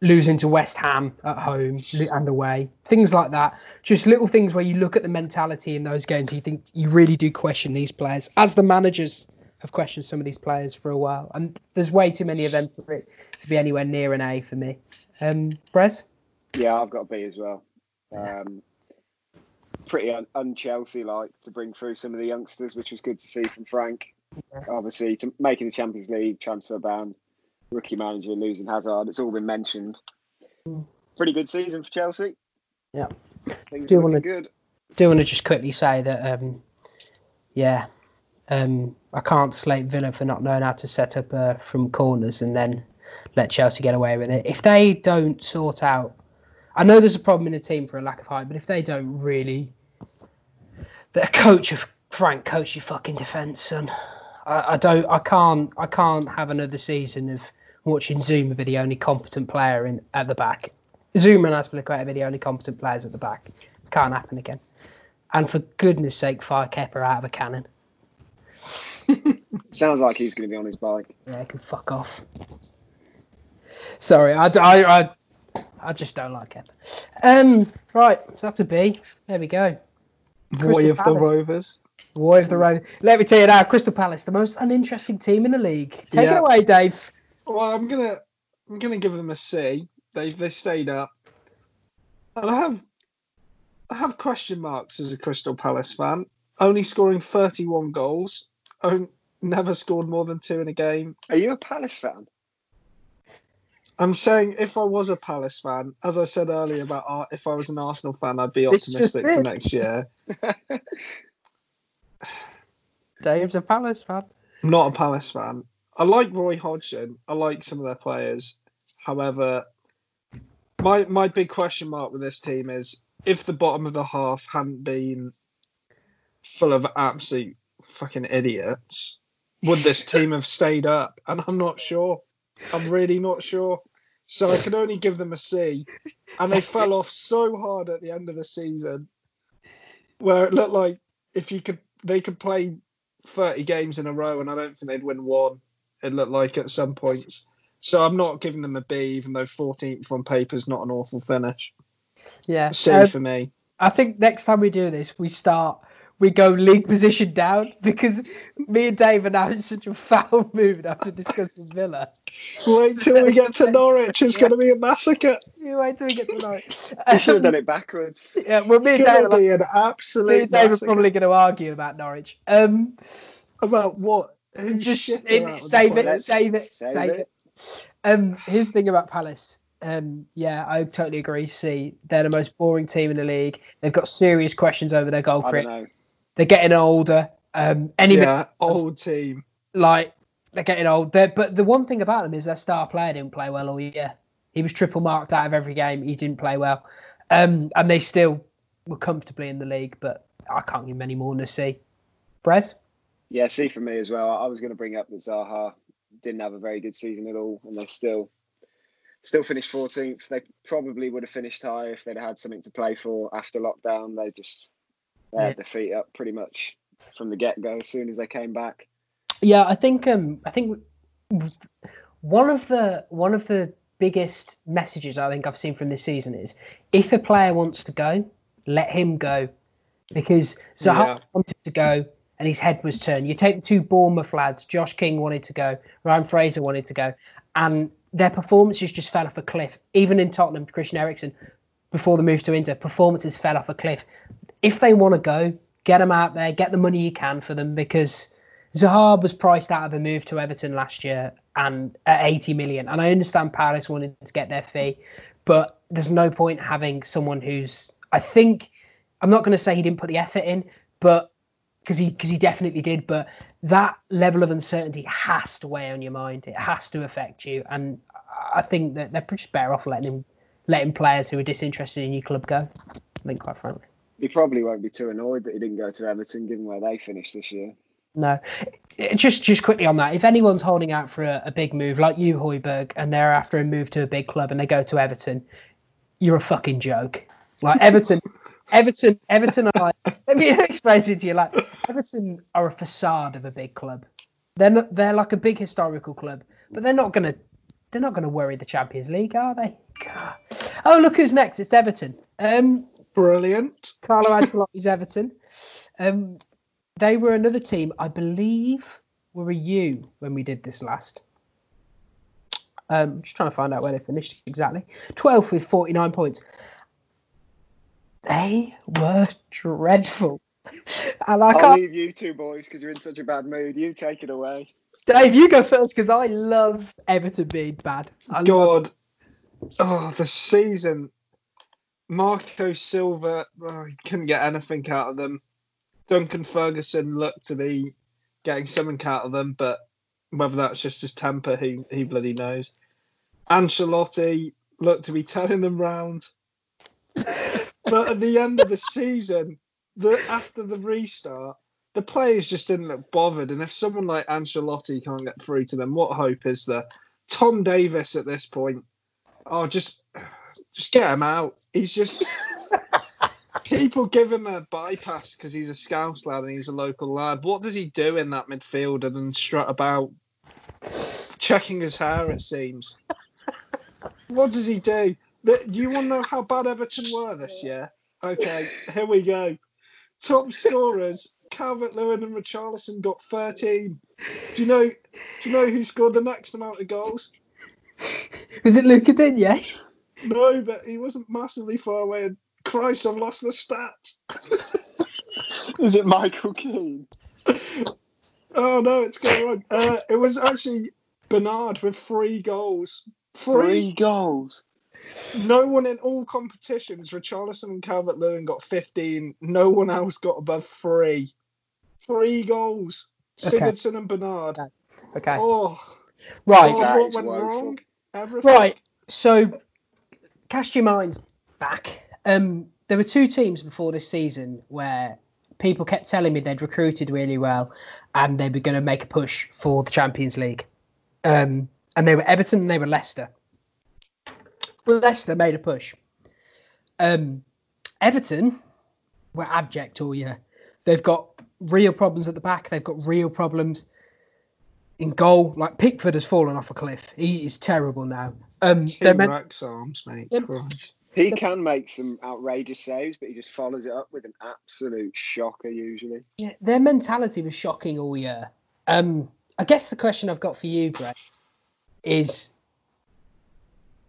losing to West Ham at home and away, things like that. Just little things where you look at the mentality in those games, you think you really do question these players, as the managers have questioned some of these players for a while, and there's way too many of them for it to be anywhere near an A for me. Um, Brez? Yeah, I've got a B as well. Um, pretty un- un-Chelsea like to bring through some of the youngsters, which was good to see from Frank. Obviously, to making the Champions League transfer ban, rookie manager losing Hazard, it's all been mentioned. Mm. Pretty good season for Chelsea. Yeah. things Do looking wanna- good. do want to just quickly say that, um, yeah, um, I can't slate Villa for not knowing how to set up uh, from corners and then let Chelsea get away with it. If they don't sort out, I know there's a problem in the team for a lack of height, but if they don't really, the coach of Frank, coach your fucking defence, son. I, I don't, I can't, I can't have another season of watching Zouma be the only competent player in at the back. Zouma and Azpilicueta be the only competent players at the back. It can't happen again. And for goodness sake, fire Kepa out of a cannon. Sounds like he's going to be on his bike. Yeah, can fuck off. Sorry, I, I, I, I just don't like Kepa. Um, right, so that's a B. There we go. Boy Crystal of the Rovers. Boy of the road. Let me tell you now, Crystal Palace, the most uninteresting team in the league. Take it away, Dave. Well, I'm gonna I'm gonna give them a C. They they stayed up, and I have I have question marks as a Crystal Palace fan. Only scoring 31 goals. Never scored more than two in a game. Are you a Palace fan? I'm saying if I was a Palace fan, as I said earlier about Ar- if I was an Arsenal fan, I'd be optimistic for next year. Dave's a Palace fan. I'm not a Palace fan. I like Roy Hodgson. I like some of their players. However, my my big question mark with this team is if the bottom of the half hadn't been full of absolute fucking idiots, would this team have stayed up? And I'm not sure. I'm really not sure. So I can only give them a C. And they fell off so hard at the end of the season, where it looked like if you could, they could play 30 games in a row, and I don't think they'd win one. It looked like at some points. So I'm not giving them a B, even though 14th on paper is not an awful finish. Yeah. C Um, for me. I think next time we do this, we start we go league position down because me and Dave are now in such a foul mood after discussing Villa. Wait till we get to Norwich. It's going to be a massacre. You wait till we get to Norwich. We should have done it backwards. Yeah, well, me and It's Dave, going are to like, be an me and Dave are probably going to argue about Norwich. Um, About what? Who's just in- around the save it, save it, Save save it. it. Um, here's the thing about Palace. Um, yeah, I totally agree. See, they're the most boring team in the league. They've got serious questions over their goal I don't know. They're getting older. Um, any Yeah, old team. like they're getting old. They're, but the one thing about them is their star player didn't play well all year. He was triple marked out of every game. He didn't play well, um, and they still were comfortably in the league. But I can't give them any more than a C. Brez? Yeah, see for me as well. I was going to bring up that Zaha didn't have a very good season at all, and they still still finished 14th. They probably would have finished high if they'd had something to play for after lockdown. They just they had their feet up pretty much from the get go as soon as they came back. Yeah, I think um, I think one of the one of the biggest messages I think I've seen from this season is if a player wants to go, let him go, because Zaha Yeah. wanted to go and his head was turned. You take the two Bournemouth lads, Josh King wanted to go, Ryan Fraser wanted to go, and their performances just fell off a cliff. Even in Tottenham, Christian Eriksen, before the move to Inter, performances fell off a cliff. If they want to go, get them out there, get the money you can for them because Zaha was priced out of a move to Everton last year and at 80 million. And I understand Paris wanted to get their fee, but there's no point having someone who's I think I'm not going to say he didn't put the effort in, but because he because he definitely did, but that level of uncertainty has to weigh on your mind. It has to affect you, and I think that they're just better off letting him letting players who are disinterested in your club go. I think quite frankly. He probably won't be too annoyed that he didn't go to Everton, given where they finished this year. No, just just quickly on that. If anyone's holding out for a, a big move like you, Højbjerg, and they're after a move to a big club and they go to Everton, you're a fucking joke. Like Everton, Everton, Everton are like. Let me explain it to you. Like Everton are a facade of a big club. They're not, they're like a big historical club, but they're not gonna they're not gonna worry the Champions League, are they? God. Oh, look who's next! It's Everton. Um, Brilliant. Carlo Ancelotti's Everton. Um, they were another team, I believe, were a U when we did this last. Um, just trying to find out where they finished exactly. 12th with 49 points. They were dreadful. And I I'll can't. leave you two boys because you're in such a bad mood. You take it away. Dave, you go first because I love Everton being bad. I love, God. Oh, the season. Marco Silva, oh, he couldn't get anything out of them. Duncan Ferguson looked to be getting something out of them, but whether that's just his temper, he, he bloody knows. Ancelotti looked to be turning them round. but at the end of the season, the after the restart, the players just didn't look bothered. And if someone like Ancelotti can't get through to them, what hope is there? Tom Davies at this point, oh, just just get him out. He's just people give him a bypass because he's a Scouse lad and he's a local lad. What does he do in that midfield other than strut about, checking his hair? It seems. What does he do? Do you want to know how bad Everton were this year? Okay, here we go. Top scorers: Calvert Lewin and Richarlison got 13. Do you know? Do you know who scored the next amount of goals? Was it Luca Digne? No, but he wasn't massively far away. Christ, I've lost the stats. Is it Michael Keane? Oh no, it's going wrong. Uh, it was actually Bernard with three goals. Three. Three goals. No one in all competitions. Richarlison and Calvert Lewin got 15. No one else got above three. Three goals. Okay. Sigurdsson and Bernard. Okay. Oh, right. God, That what is went wrong? Everything. Right. So, cast your minds back. Um, there were two teams before this season where people kept telling me they'd recruited really well and they were going to make a push for the Champions League. Um, and they were Everton and they were Leicester. Leicester made a push. Um, Everton were abject all year. They've got real problems at the back. They've got real problems in goal. Like Pickford has fallen off a cliff. He is terrible now. Um, they're King Rex arms, mate. Yep. He can make some outrageous saves, but he just follows it up with an absolute shocker usually. Yeah, their mentality was shocking all year. Um, I guess the question I've got for you, Grace, is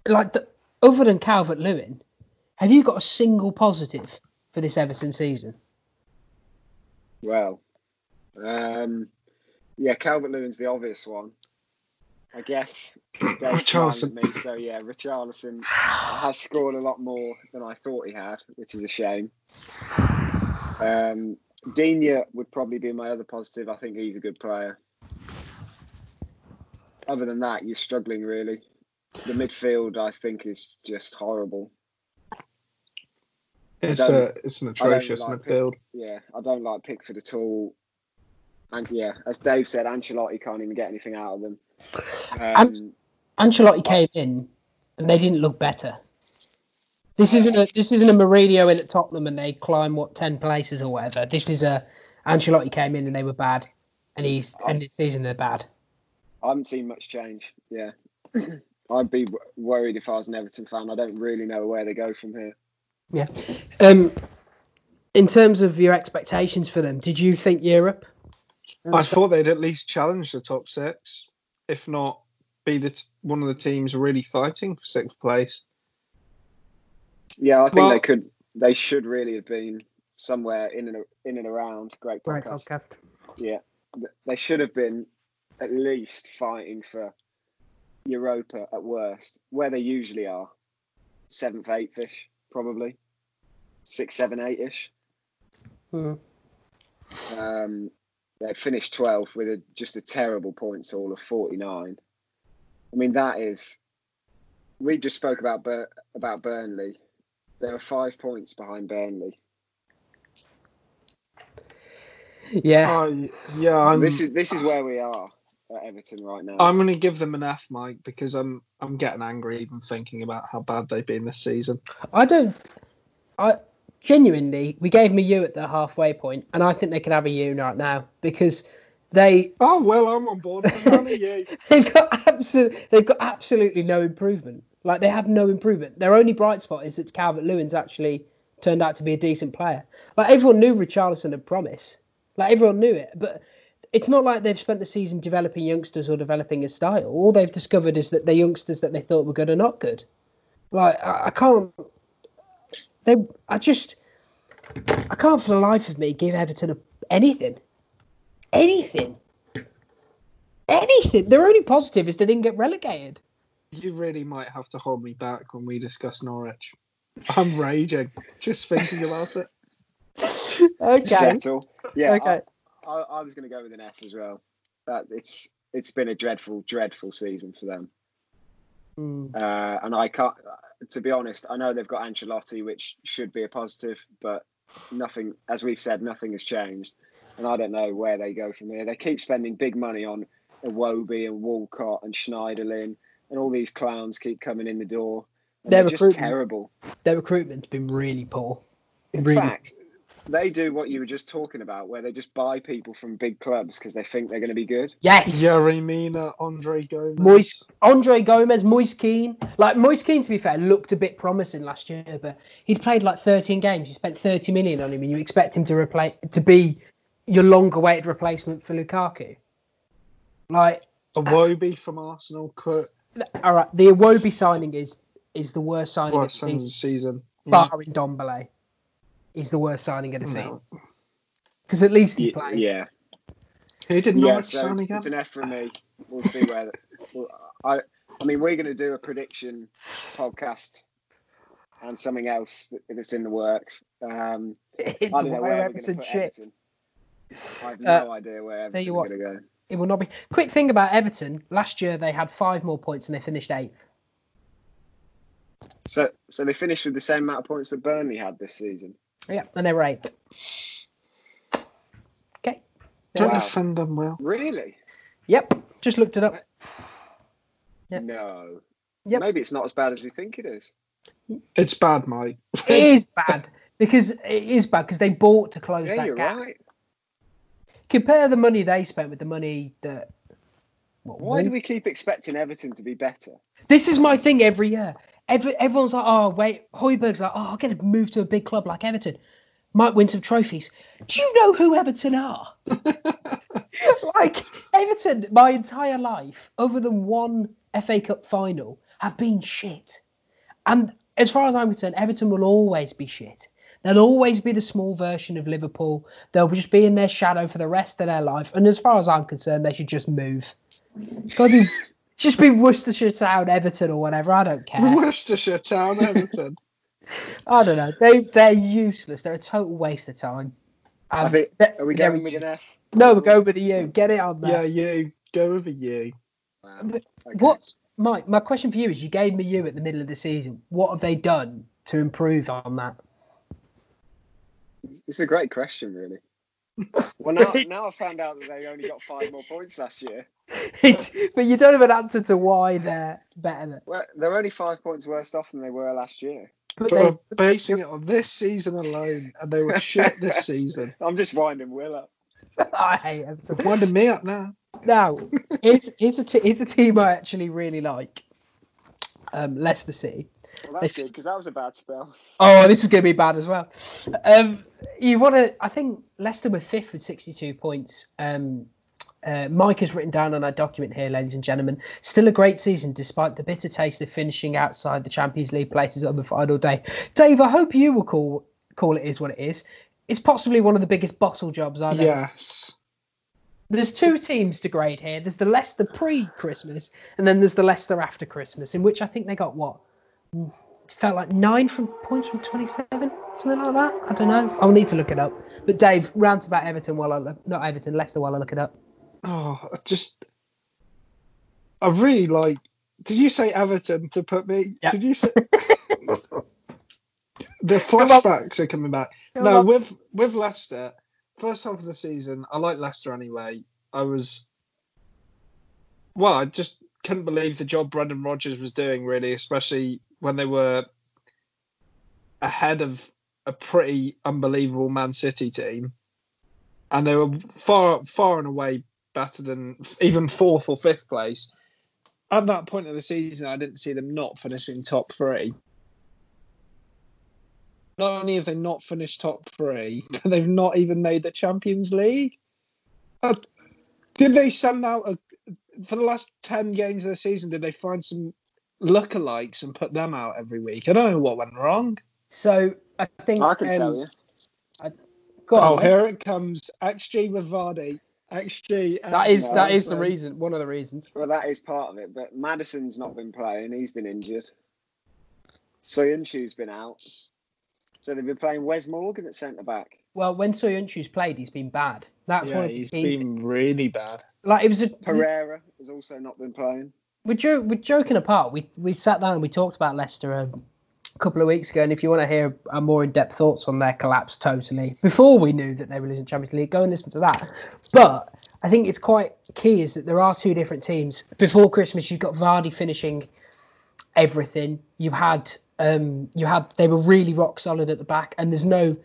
like the, other than Calvert Lewin, have you got a single positive for this Everton season? Well, um, yeah, Calvert Lewin's the obvious one. I guess. At me, so yeah, Richarlison has scored a lot more than I thought he had, which is a shame. Um, Digne would probably be my other positive. I think he's a good player. Other than that, you're struggling really. The midfield, I think, is just horrible. It's a it's an atrocious like midfield. Yeah, I don't like Pickford at all. And yeah, as Dave said, Ancelotti can't even get anything out of them. Um, And- Ancelotti came in and they didn't look better. This isn't a this isn't a Mourinho in at Tottenham and they climb what ten places or whatever. This is a Ancelotti came in and they were bad, and he's and this season they're bad. I haven't seen much change. Yeah, I'd be w- worried if I was an Everton fan. I don't really know where they go from here. Yeah. Um, in terms of your expectations for them, did you think Europe? I thought they'd at least challenge the top six, if not be the t- one of the teams really fighting for sixth place. Yeah, I think Well- they could. They should really have been somewhere in and in and around. Great Great podcast. podcast. Yeah, they should have been at least fighting for Europa at worst, where they usually are, seventh, eighth ish, probably six, seven, eight ish. Hmm. Um, they finished 12th with a, just a terrible points haul of 49. I mean, that is. We just spoke about Bur- about Burnley. They were five points behind Burnley. Yeah. Uh, yeah, I'm. this is this is where we are at Everton right now. I'm going to give them an F, Mike, because I'm I'm getting angry even thinking about how bad they've been this season. I don't. I genuinely, we gave them a U at the halfway point, and I think they could have a U right now because they Oh well, I'm on board. they've got absolute they've got absolutely no improvement. Like they have no improvement. Their only bright spot is that Calvert Lewin's actually turned out to be a decent player. Like everyone knew Richarlison had promise. Like everyone knew it, but it's not like they've spent the season developing youngsters or developing a style. All they've discovered is that the youngsters that they thought were good are not good. Like I, I can't. They, I just, I can't for the life of me give Everton a, anything, anything, anything. Their only positive is they didn't get relegated. You really might have to hold me back when we discuss Norwich. I'm raging just thinking about it. Okay. Settle. Yeah. Okay. I, I, I was going to go with an F as well. That it's it's been a dreadful, dreadful season for them. Mm. Uh, and I can't. To be honest, I know they've got Ancelotti, which should be a positive, but nothing, as we've said, nothing has changed. And I don't know where they go from here. They keep spending big money on Iwobi and Walcott and Schneiderlin, and all these clowns keep coming in the door. Their they're just terrible. Their recruitment's been really poor. In Really- fact, they do what you were just talking about, where they just buy people from big clubs because they think they're going to be good. Yes. Yerry Mina, Andre Gomes. Moise, Andre Gomes, Moise Keane. Like Moise Keane, to be fair, looked a bit promising last year, but he'd played like 13 games. You spent 30 million on him, and you expect him to replace to be your longer-awaited replacement for Lukaku. Like, Iwobi from Arsenal. Kurt all right, the Iwobi signing is is the worst signing of the Watson season, season. Yeah. barring Dombele. Is the worst signing of the season No. because at least he Ye- played. Yeah, Who did yeah. Norwich So sign it's, again? it's an F from me. We'll see where. The, well, I, I mean, we're going to do a prediction podcast and something else that's in the works. Um, It's I don't know where Everton put shit. Everton. I have Uh, no idea where tell you Everton's going to go. It will not be. Quick thing about Everton. Last year they had five more points and they finished eighth. So, so they finished with the same amount of points that Burnley had this season. Yeah, and they're eighth. Okay. Don't Wow. defend them well. Really? Yep. Just looked it up. Yep. No. Yep. Maybe it's not as bad as we think it is. It's bad, Mike. It is bad because it is bad because they bought to close Yeah, that you're gap. right. Compare the money they spent with the money that. What, Why do we keep expecting Everton to be better? This is my thing every year. Every, everyone's like, oh wait, Højbjerg's like, oh, I'm gonna move to a big club like Everton, might win some trophies. Do you know who Everton are? like Everton, my entire life, other than one FA Cup final, have been shit. And as far as I'm concerned, Everton will always be shit. They'll always be the small version of Liverpool. They'll just be in their shadow for the rest of their life. And as far as I'm concerned, they should just move. It's got to be just be Worcestershire Town, Everton, or whatever. I don't care. Worcestershire Town, Everton. I don't know. They they're useless. They're a total waste of time. I And think, they're- we going with an F? No, we're going with the U. Get it on there. yeah, you go with a U. Wow. Okay. What, Mike? My question for you is: You gave me you at the middle of the season. What have they done to improve on that? It's a great question, really. Well, now, now I found out that they only got five more points last year. but you don't have an answer to why they're better. Than, Well, they're only five points worse off than they were last year. but But they, we're basing it on this season alone, and they were shit this season. I'm just winding Will up. I hate Everton. Winding me up now. Now, it's here's, a t- here's a team I actually really like. Um, Leicester City. Well, that's good because that was a bad spell. Oh, this is going to be bad as well. Um, you want to? I think Leicester were fifth with 62 points. Um, uh, Mike has written down on our document here, ladies and gentlemen. Still a great season despite the bitter taste of finishing outside the Champions League places on the final day. Dave, I hope you will call call it is what it is. It's possibly one of the biggest bottle jobs I've ever Yes. there's two teams to grade here. There's the Leicester pre-Christmas, and then there's the Leicester after Christmas, in which I think they got what felt like nine from points from 27, something like that. I don't know. I'll need to look it up. But Dave, rant about Everton while I look, not Everton, Leicester while I look it up. Oh, I just. I really like. Did you say Everton to put me? Yeah. Did you say. the flashbacks are coming back. Come no, on. with with Leicester, first half of the season, I like Leicester anyway. I was. Well, I just couldn't believe the job Brendan Rodgers was doing, really, especially when they were ahead of a pretty unbelievable Man City team, and they were far far and away better than even fourth or fifth place. At that point of the season, I didn't see them not finishing top three. Not only have they not finished top three, but they've not even made the Champions League. Uh, did they send out a, for the last ten games of the season? Did they find some lookalikes and put them out every week? I don't know what went wrong. So I think I can um, tell you. Go on, oh, mate. here it comes. XG with Vardy. XG. that is No, that is the reason, one of the reasons. Well, that is part of it, but Maddison's not been playing. He's been injured. Söyüncü's been out. So they've been playing Wes Morgan at centre back. Well, when Söyüncü's played, he's been bad. That's one Yeah, of the he's team. been really bad. Like it was a Pereira has also not been playing. We're, jo- we're joking apart. We we sat down and we talked about Leicester a couple of weeks ago. And if you want to hear our more in depth thoughts on their collapse, totally before we knew that they were losing Champions League, go and listen to that. But I think it's quite key is that there are two different teams. Before Christmas, you've got Vardy finishing everything. You had um you had they were really rock solid at the back, and there's no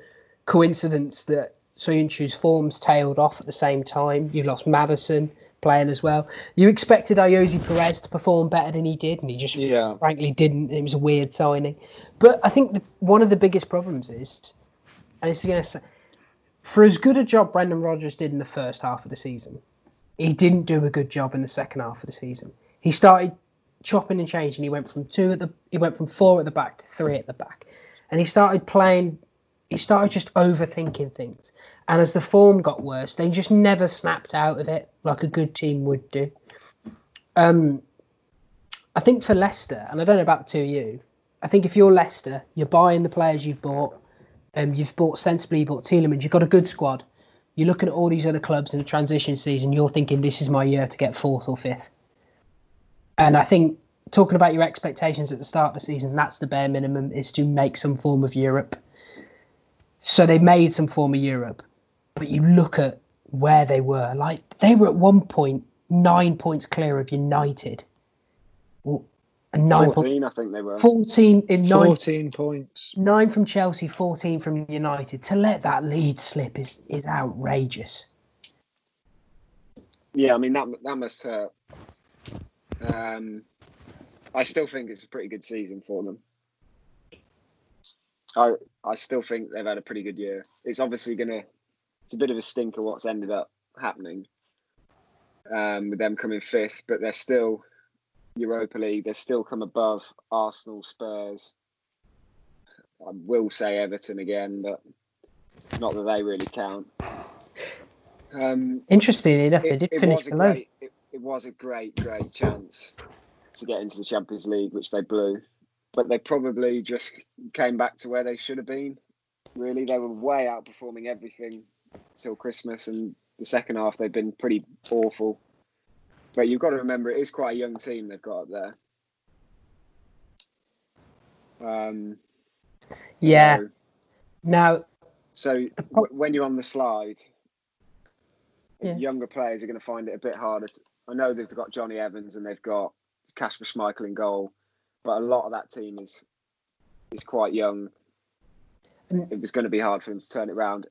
coincidence that Söyüncü's forms tailed off at the same time. You've lost Maddison playing as well. You expected Ayoze Perez to perform better than he did, and he just Yeah. frankly didn't. It was a weird signing. But I think the, one of the biggest problems is, and it's going to say, for as good a job Brendan Rodgers did in the first half of the season, he didn't do a good job in the second half of the season. He started chopping and changing. He went from two at the, he went from four at the back to three at the back, and he started playing. He started just overthinking things, and as the form got worse, they just never snapped out of it like a good team would do. Um, I think for Leicester, and I don't know about two of you, I think if you're Leicester, you're buying the players you've bought, um, you've bought sensibly, you bought Tielemans, you've got a good squad. You're looking at all these other clubs in the transition season, you're thinking this is my year to get fourth or fifth. And I think talking about your expectations at the start of the season, that's the bare minimum is to make some form of Europe. So they made some form of Europe, but you look at where they were. Like they were at one point nine points clear of United. And nine points. 14, I think they were. 14 in nine, 14 points. nine from Chelsea, 14 from United. To let that lead slip is, is outrageous. Yeah, I mean that that must hurt. Um, I still think it's a pretty good season for them. I I still think they've had a pretty good year. It's obviously gonna it's a bit of a stinker what's ended up happening um, with them coming fifth, but they're still Europa League. They've still come above Arsenal, Spurs. I will say Everton again, but not that they really count. Um, Interestingly enough, they did finish below. great, it, it was a great, great chance to get into the Champions League, which they blew. But they probably just came back to where they should have been. Really, they were way outperforming everything till Christmas, and the second half they've been pretty awful. But you've got to remember, it is quite a young team they've got up there. Um, Yeah. So, Now, so w- when you're on the slide, Yeah. younger players are going to find it a bit harder. To, I know they've got Jonny Evans and they've got Kasper Schmeichel in goal, but a lot of that team is is quite young. And- It was going to be hard for them to turn it around.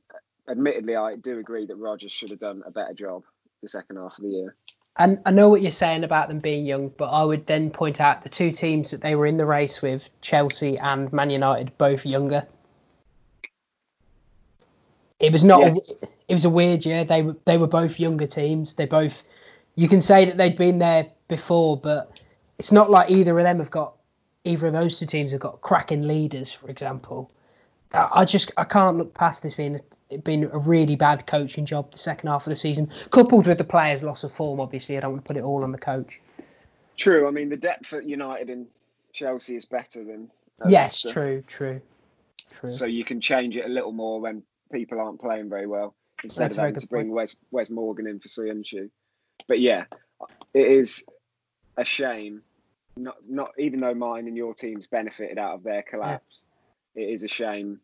Admittedly, I do agree that Rodgers should have done a better job the second half of the year. and I know what you're saying about them being young, but I would then point out the two teams that they were in the race with, Chelsea and Man United, both younger. It was not. A, it was a weird year. They were they were both younger teams. They both. You can say that they'd been there before, but it's not like either of them have got. Either of those two teams have got cracking leaders, for example. I I just I can't look past this being it being a really bad coaching job the second half of the season, coupled with the players' loss of form. Obviously, I don't want to put it all on the coach. True. I mean, the depth at United and Chelsea is better than. at yes, true, true, true. So you can change it a little more when people aren't playing very well instead That's of having to bring Wes, Wes Morgan in for Söyüncü. But yeah, it is a shame. Not not even though mine and your teams benefited out of their collapse, it is a shame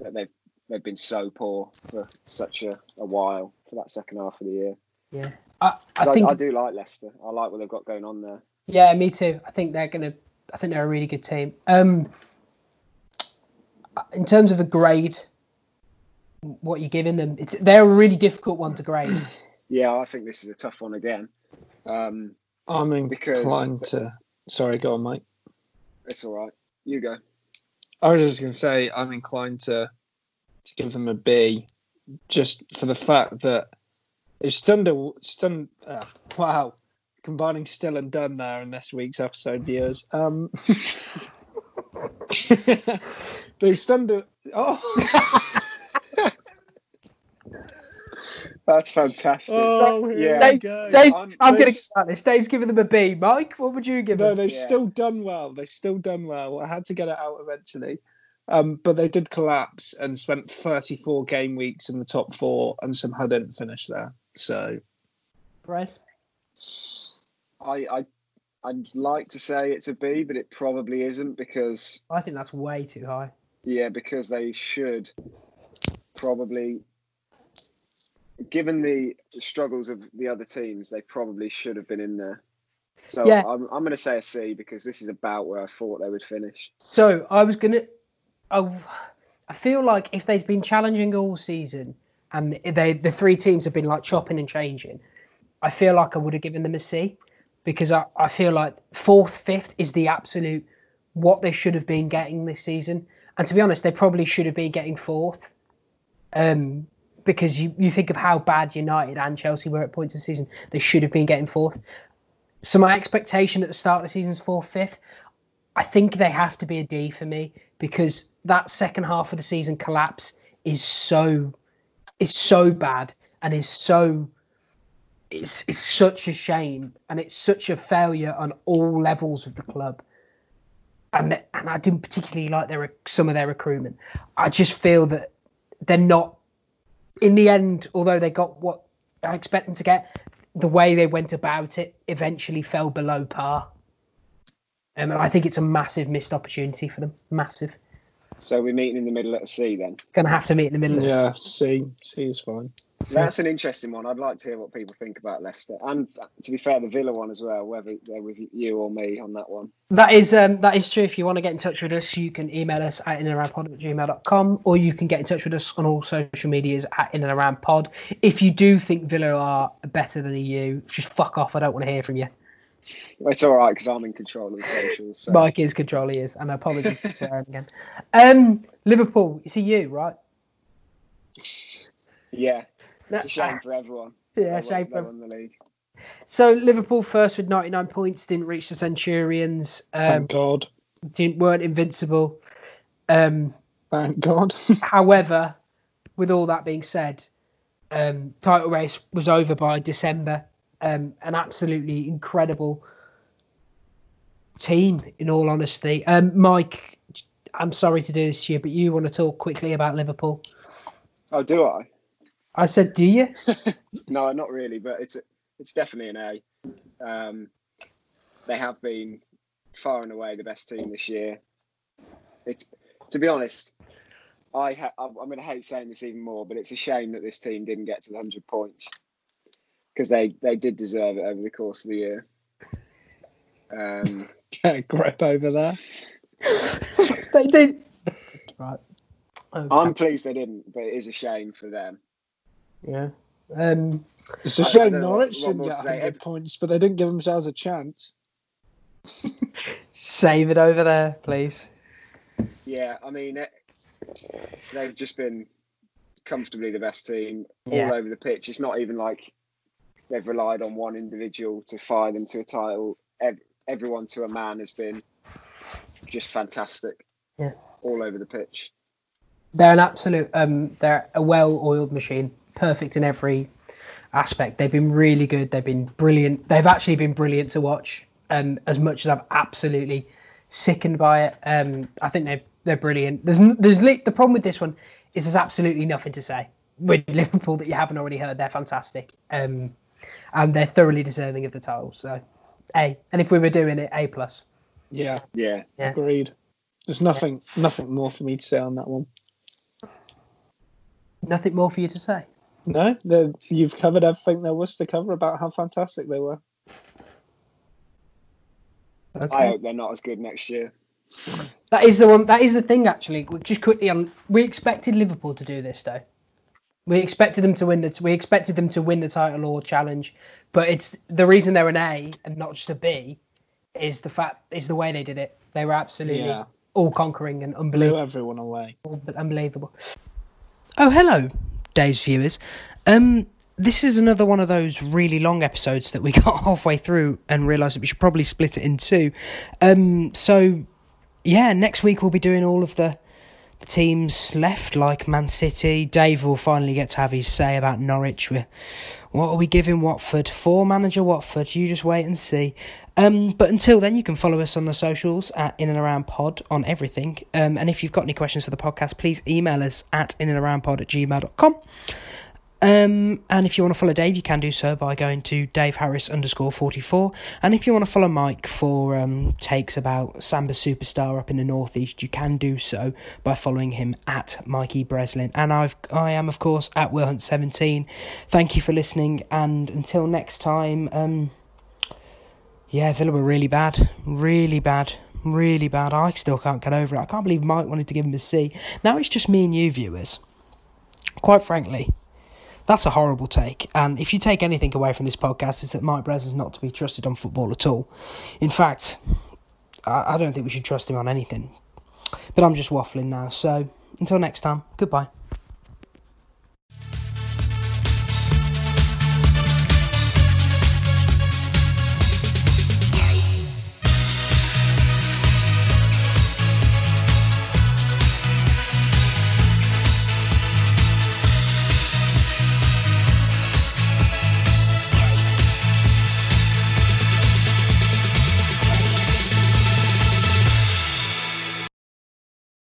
that they've they've been so poor for such a, a while for that second half of the year. yeah, I I, think I do like Leicester. I like what they've got going on there. Yeah, me too. I think they're gonna. I think they're a really good team. Um, in terms of a grade, what you're giving them? It's, they're a really difficult one to grade. Yeah, I think this is a tough one again. Um, I'm Because- inclined to. Sorry, go on, Mike. it's all right. You go. I was just going to say I'm inclined to to give them a B, just for the fact that it's Thunder. Stunned. Uh, wow, combining still and done there in this week's episode, viewers. Um, they've stunned. a- Oh, That's fantastic. oh, here Yeah. we go. Dave's, I'm- I'm, gonna get this. Dave's giving them a B. Mike, what would you give No, them? they've Yeah. still done well. They've still done well. I had to get it out eventually. Um, but they did collapse and spent 34 game weeks in the top four and somehow didn't finish there. So, Bryce? I, I I'd like to say it's a B, but it probably isn't because I think that's way too high. yeah, because they should probably given the struggles of the other teams, they probably should have been in there. So Yeah. I'm I'm gonna say a C because this is about where I thought they would finish. So I was gonna. I, I feel like if they'd been challenging all season and they the three teams have been like chopping and changing, I feel like I would have given them a C because I, I feel like fourth, fifth is the absolute what they should have been getting this season. And to be honest, they probably should have been getting fourth. Um, because you, you think of how bad United and Chelsea were at points of the season, they should have been getting fourth. So my expectation at the start of the season is fourth, fifth. I think they have to be a D for me because that second half of the season collapse is so is so bad and is so it's it's such a shame and it's such a failure on all levels of the club. And and I didn't particularly like their some of their recruitment. I just feel that they're not in the end, although they got what I expect them to get, the way they went about it eventually fell below par. Um, and I think it's a massive missed opportunity for them. Massive. So we're meeting in the middle at sea then. Going to have to meet in the middle. Of this. yeah, C. C is fine. That's an interesting one. I'd like to hear what people think about Leicester, and to be fair, the Villa one as well. Whether they're with you or me on that one. That is um, that is true. If you want to get in touch with us, you can email us at inaroundpod at gmail.com or you can get in touch with us on all social medias at in and around pod. If you do think Villa are better than EU, just fuck off. I don't want to hear from you. It's all right because I'm in control of the socials. So. Mike is control, he is. And apologies for swearing again. Um, Liverpool, you see you, right? Yeah, it's a shame for everyone. Yeah, They shame for they the league. So Liverpool first with 99 points, didn't reach the Centurions, um, Thank God. didn't, weren't invincible. Um, Thank God. however, with all that being said, um, title race was over by December. Um, an absolutely incredible team, in all honesty. Um, Mike, I'm sorry to do this to you, but you want to talk quickly about Liverpool? Oh, do I? I said, do you? No, not really, but it's it's definitely an A. Um, they have been far and away the best team this year. It's to be honest, I ha- I'm I'm going to hate saying this even more, but it's a shame that this team didn't get to the hundred points because they they did deserve it over the course of the year. Um, Get a grip over there. they did. Right. Okay. I'm pleased they didn't, but it is a shame for them. yeah. Um, It's a I- I shame Norwich what didn't get to say. 100 points, but they didn't give themselves a chance. save it over there, please. Yeah, I mean, it, they've just been comfortably the best team Yeah. all over the pitch. It's not even like they've relied on one individual to fire them to a title. Ev- everyone to a man has been just fantastic. Yeah. all over the pitch. They're an absolute. Um, they're a well-oiled machine, perfect in every aspect. They've been really good. They've been brilliant. They've actually been brilliant to watch. Um, as much as I'm absolutely sickened by it, um, I think they're they're brilliant. There's there's the problem with this one is there's absolutely nothing to say with Liverpool that you haven't already heard. They're fantastic. Um, and they're thoroughly deserving of the title. So, A. And if we were doing it, A plus. Yeah, Yeah, Yeah. agreed. There's nothing, nothing more for me to say on that one. Nothing more for you to say. No, you've covered everything there was to cover about how fantastic they were. Okay. I hope they're not as good next year. That is the one. That is the thing. Actually, just quickly on. We expected Liverpool to do this, though. We expected them to win the. We expected them to win the title or challenge, but it's the reason they're an A and not just a B, is the fact is the way they did it. They were absolutely Yeah. all conquering and Blew unbelievable. everyone away. Unbelievable. Oh, hello, Dave's viewers. Um, this is another one of those really long episodes that we got halfway through and realised that we should probably split it in two. Um, so yeah, next week we'll be doing all of the the teams left, like Man City. Dave will finally get to have his say about Norwich. We're, what are we giving Watford? For manager Watford, you just wait and see. Um, but until then, you can follow us on the socials at In and Around Pod on everything. Um, and if you've got any questions for the podcast, please email us at in and around pod at gmail.com. Um, and if you want to follow Dave, you can do so by going to Dave Harris underscore 44. And if you want to follow Mike for um, takes about Samba Superstar up in the Northeast, you can do so by following him at Mikey Breslin. And I've, I am, of course, at Willhunt17. Thank you for listening. And until next time, um, yeah, Villa were really bad. Really bad. Really bad. I still can't get over it. I can't believe Mike wanted to give him a C. Now it's just me and you, viewers. Quite frankly. That's a horrible take. And if you take anything away from this podcast, it's that Mike Bres is not to be trusted on football at all. In fact, I, I don't think we should trust him on anything. But I'm just waffling now. So until next time, goodbye.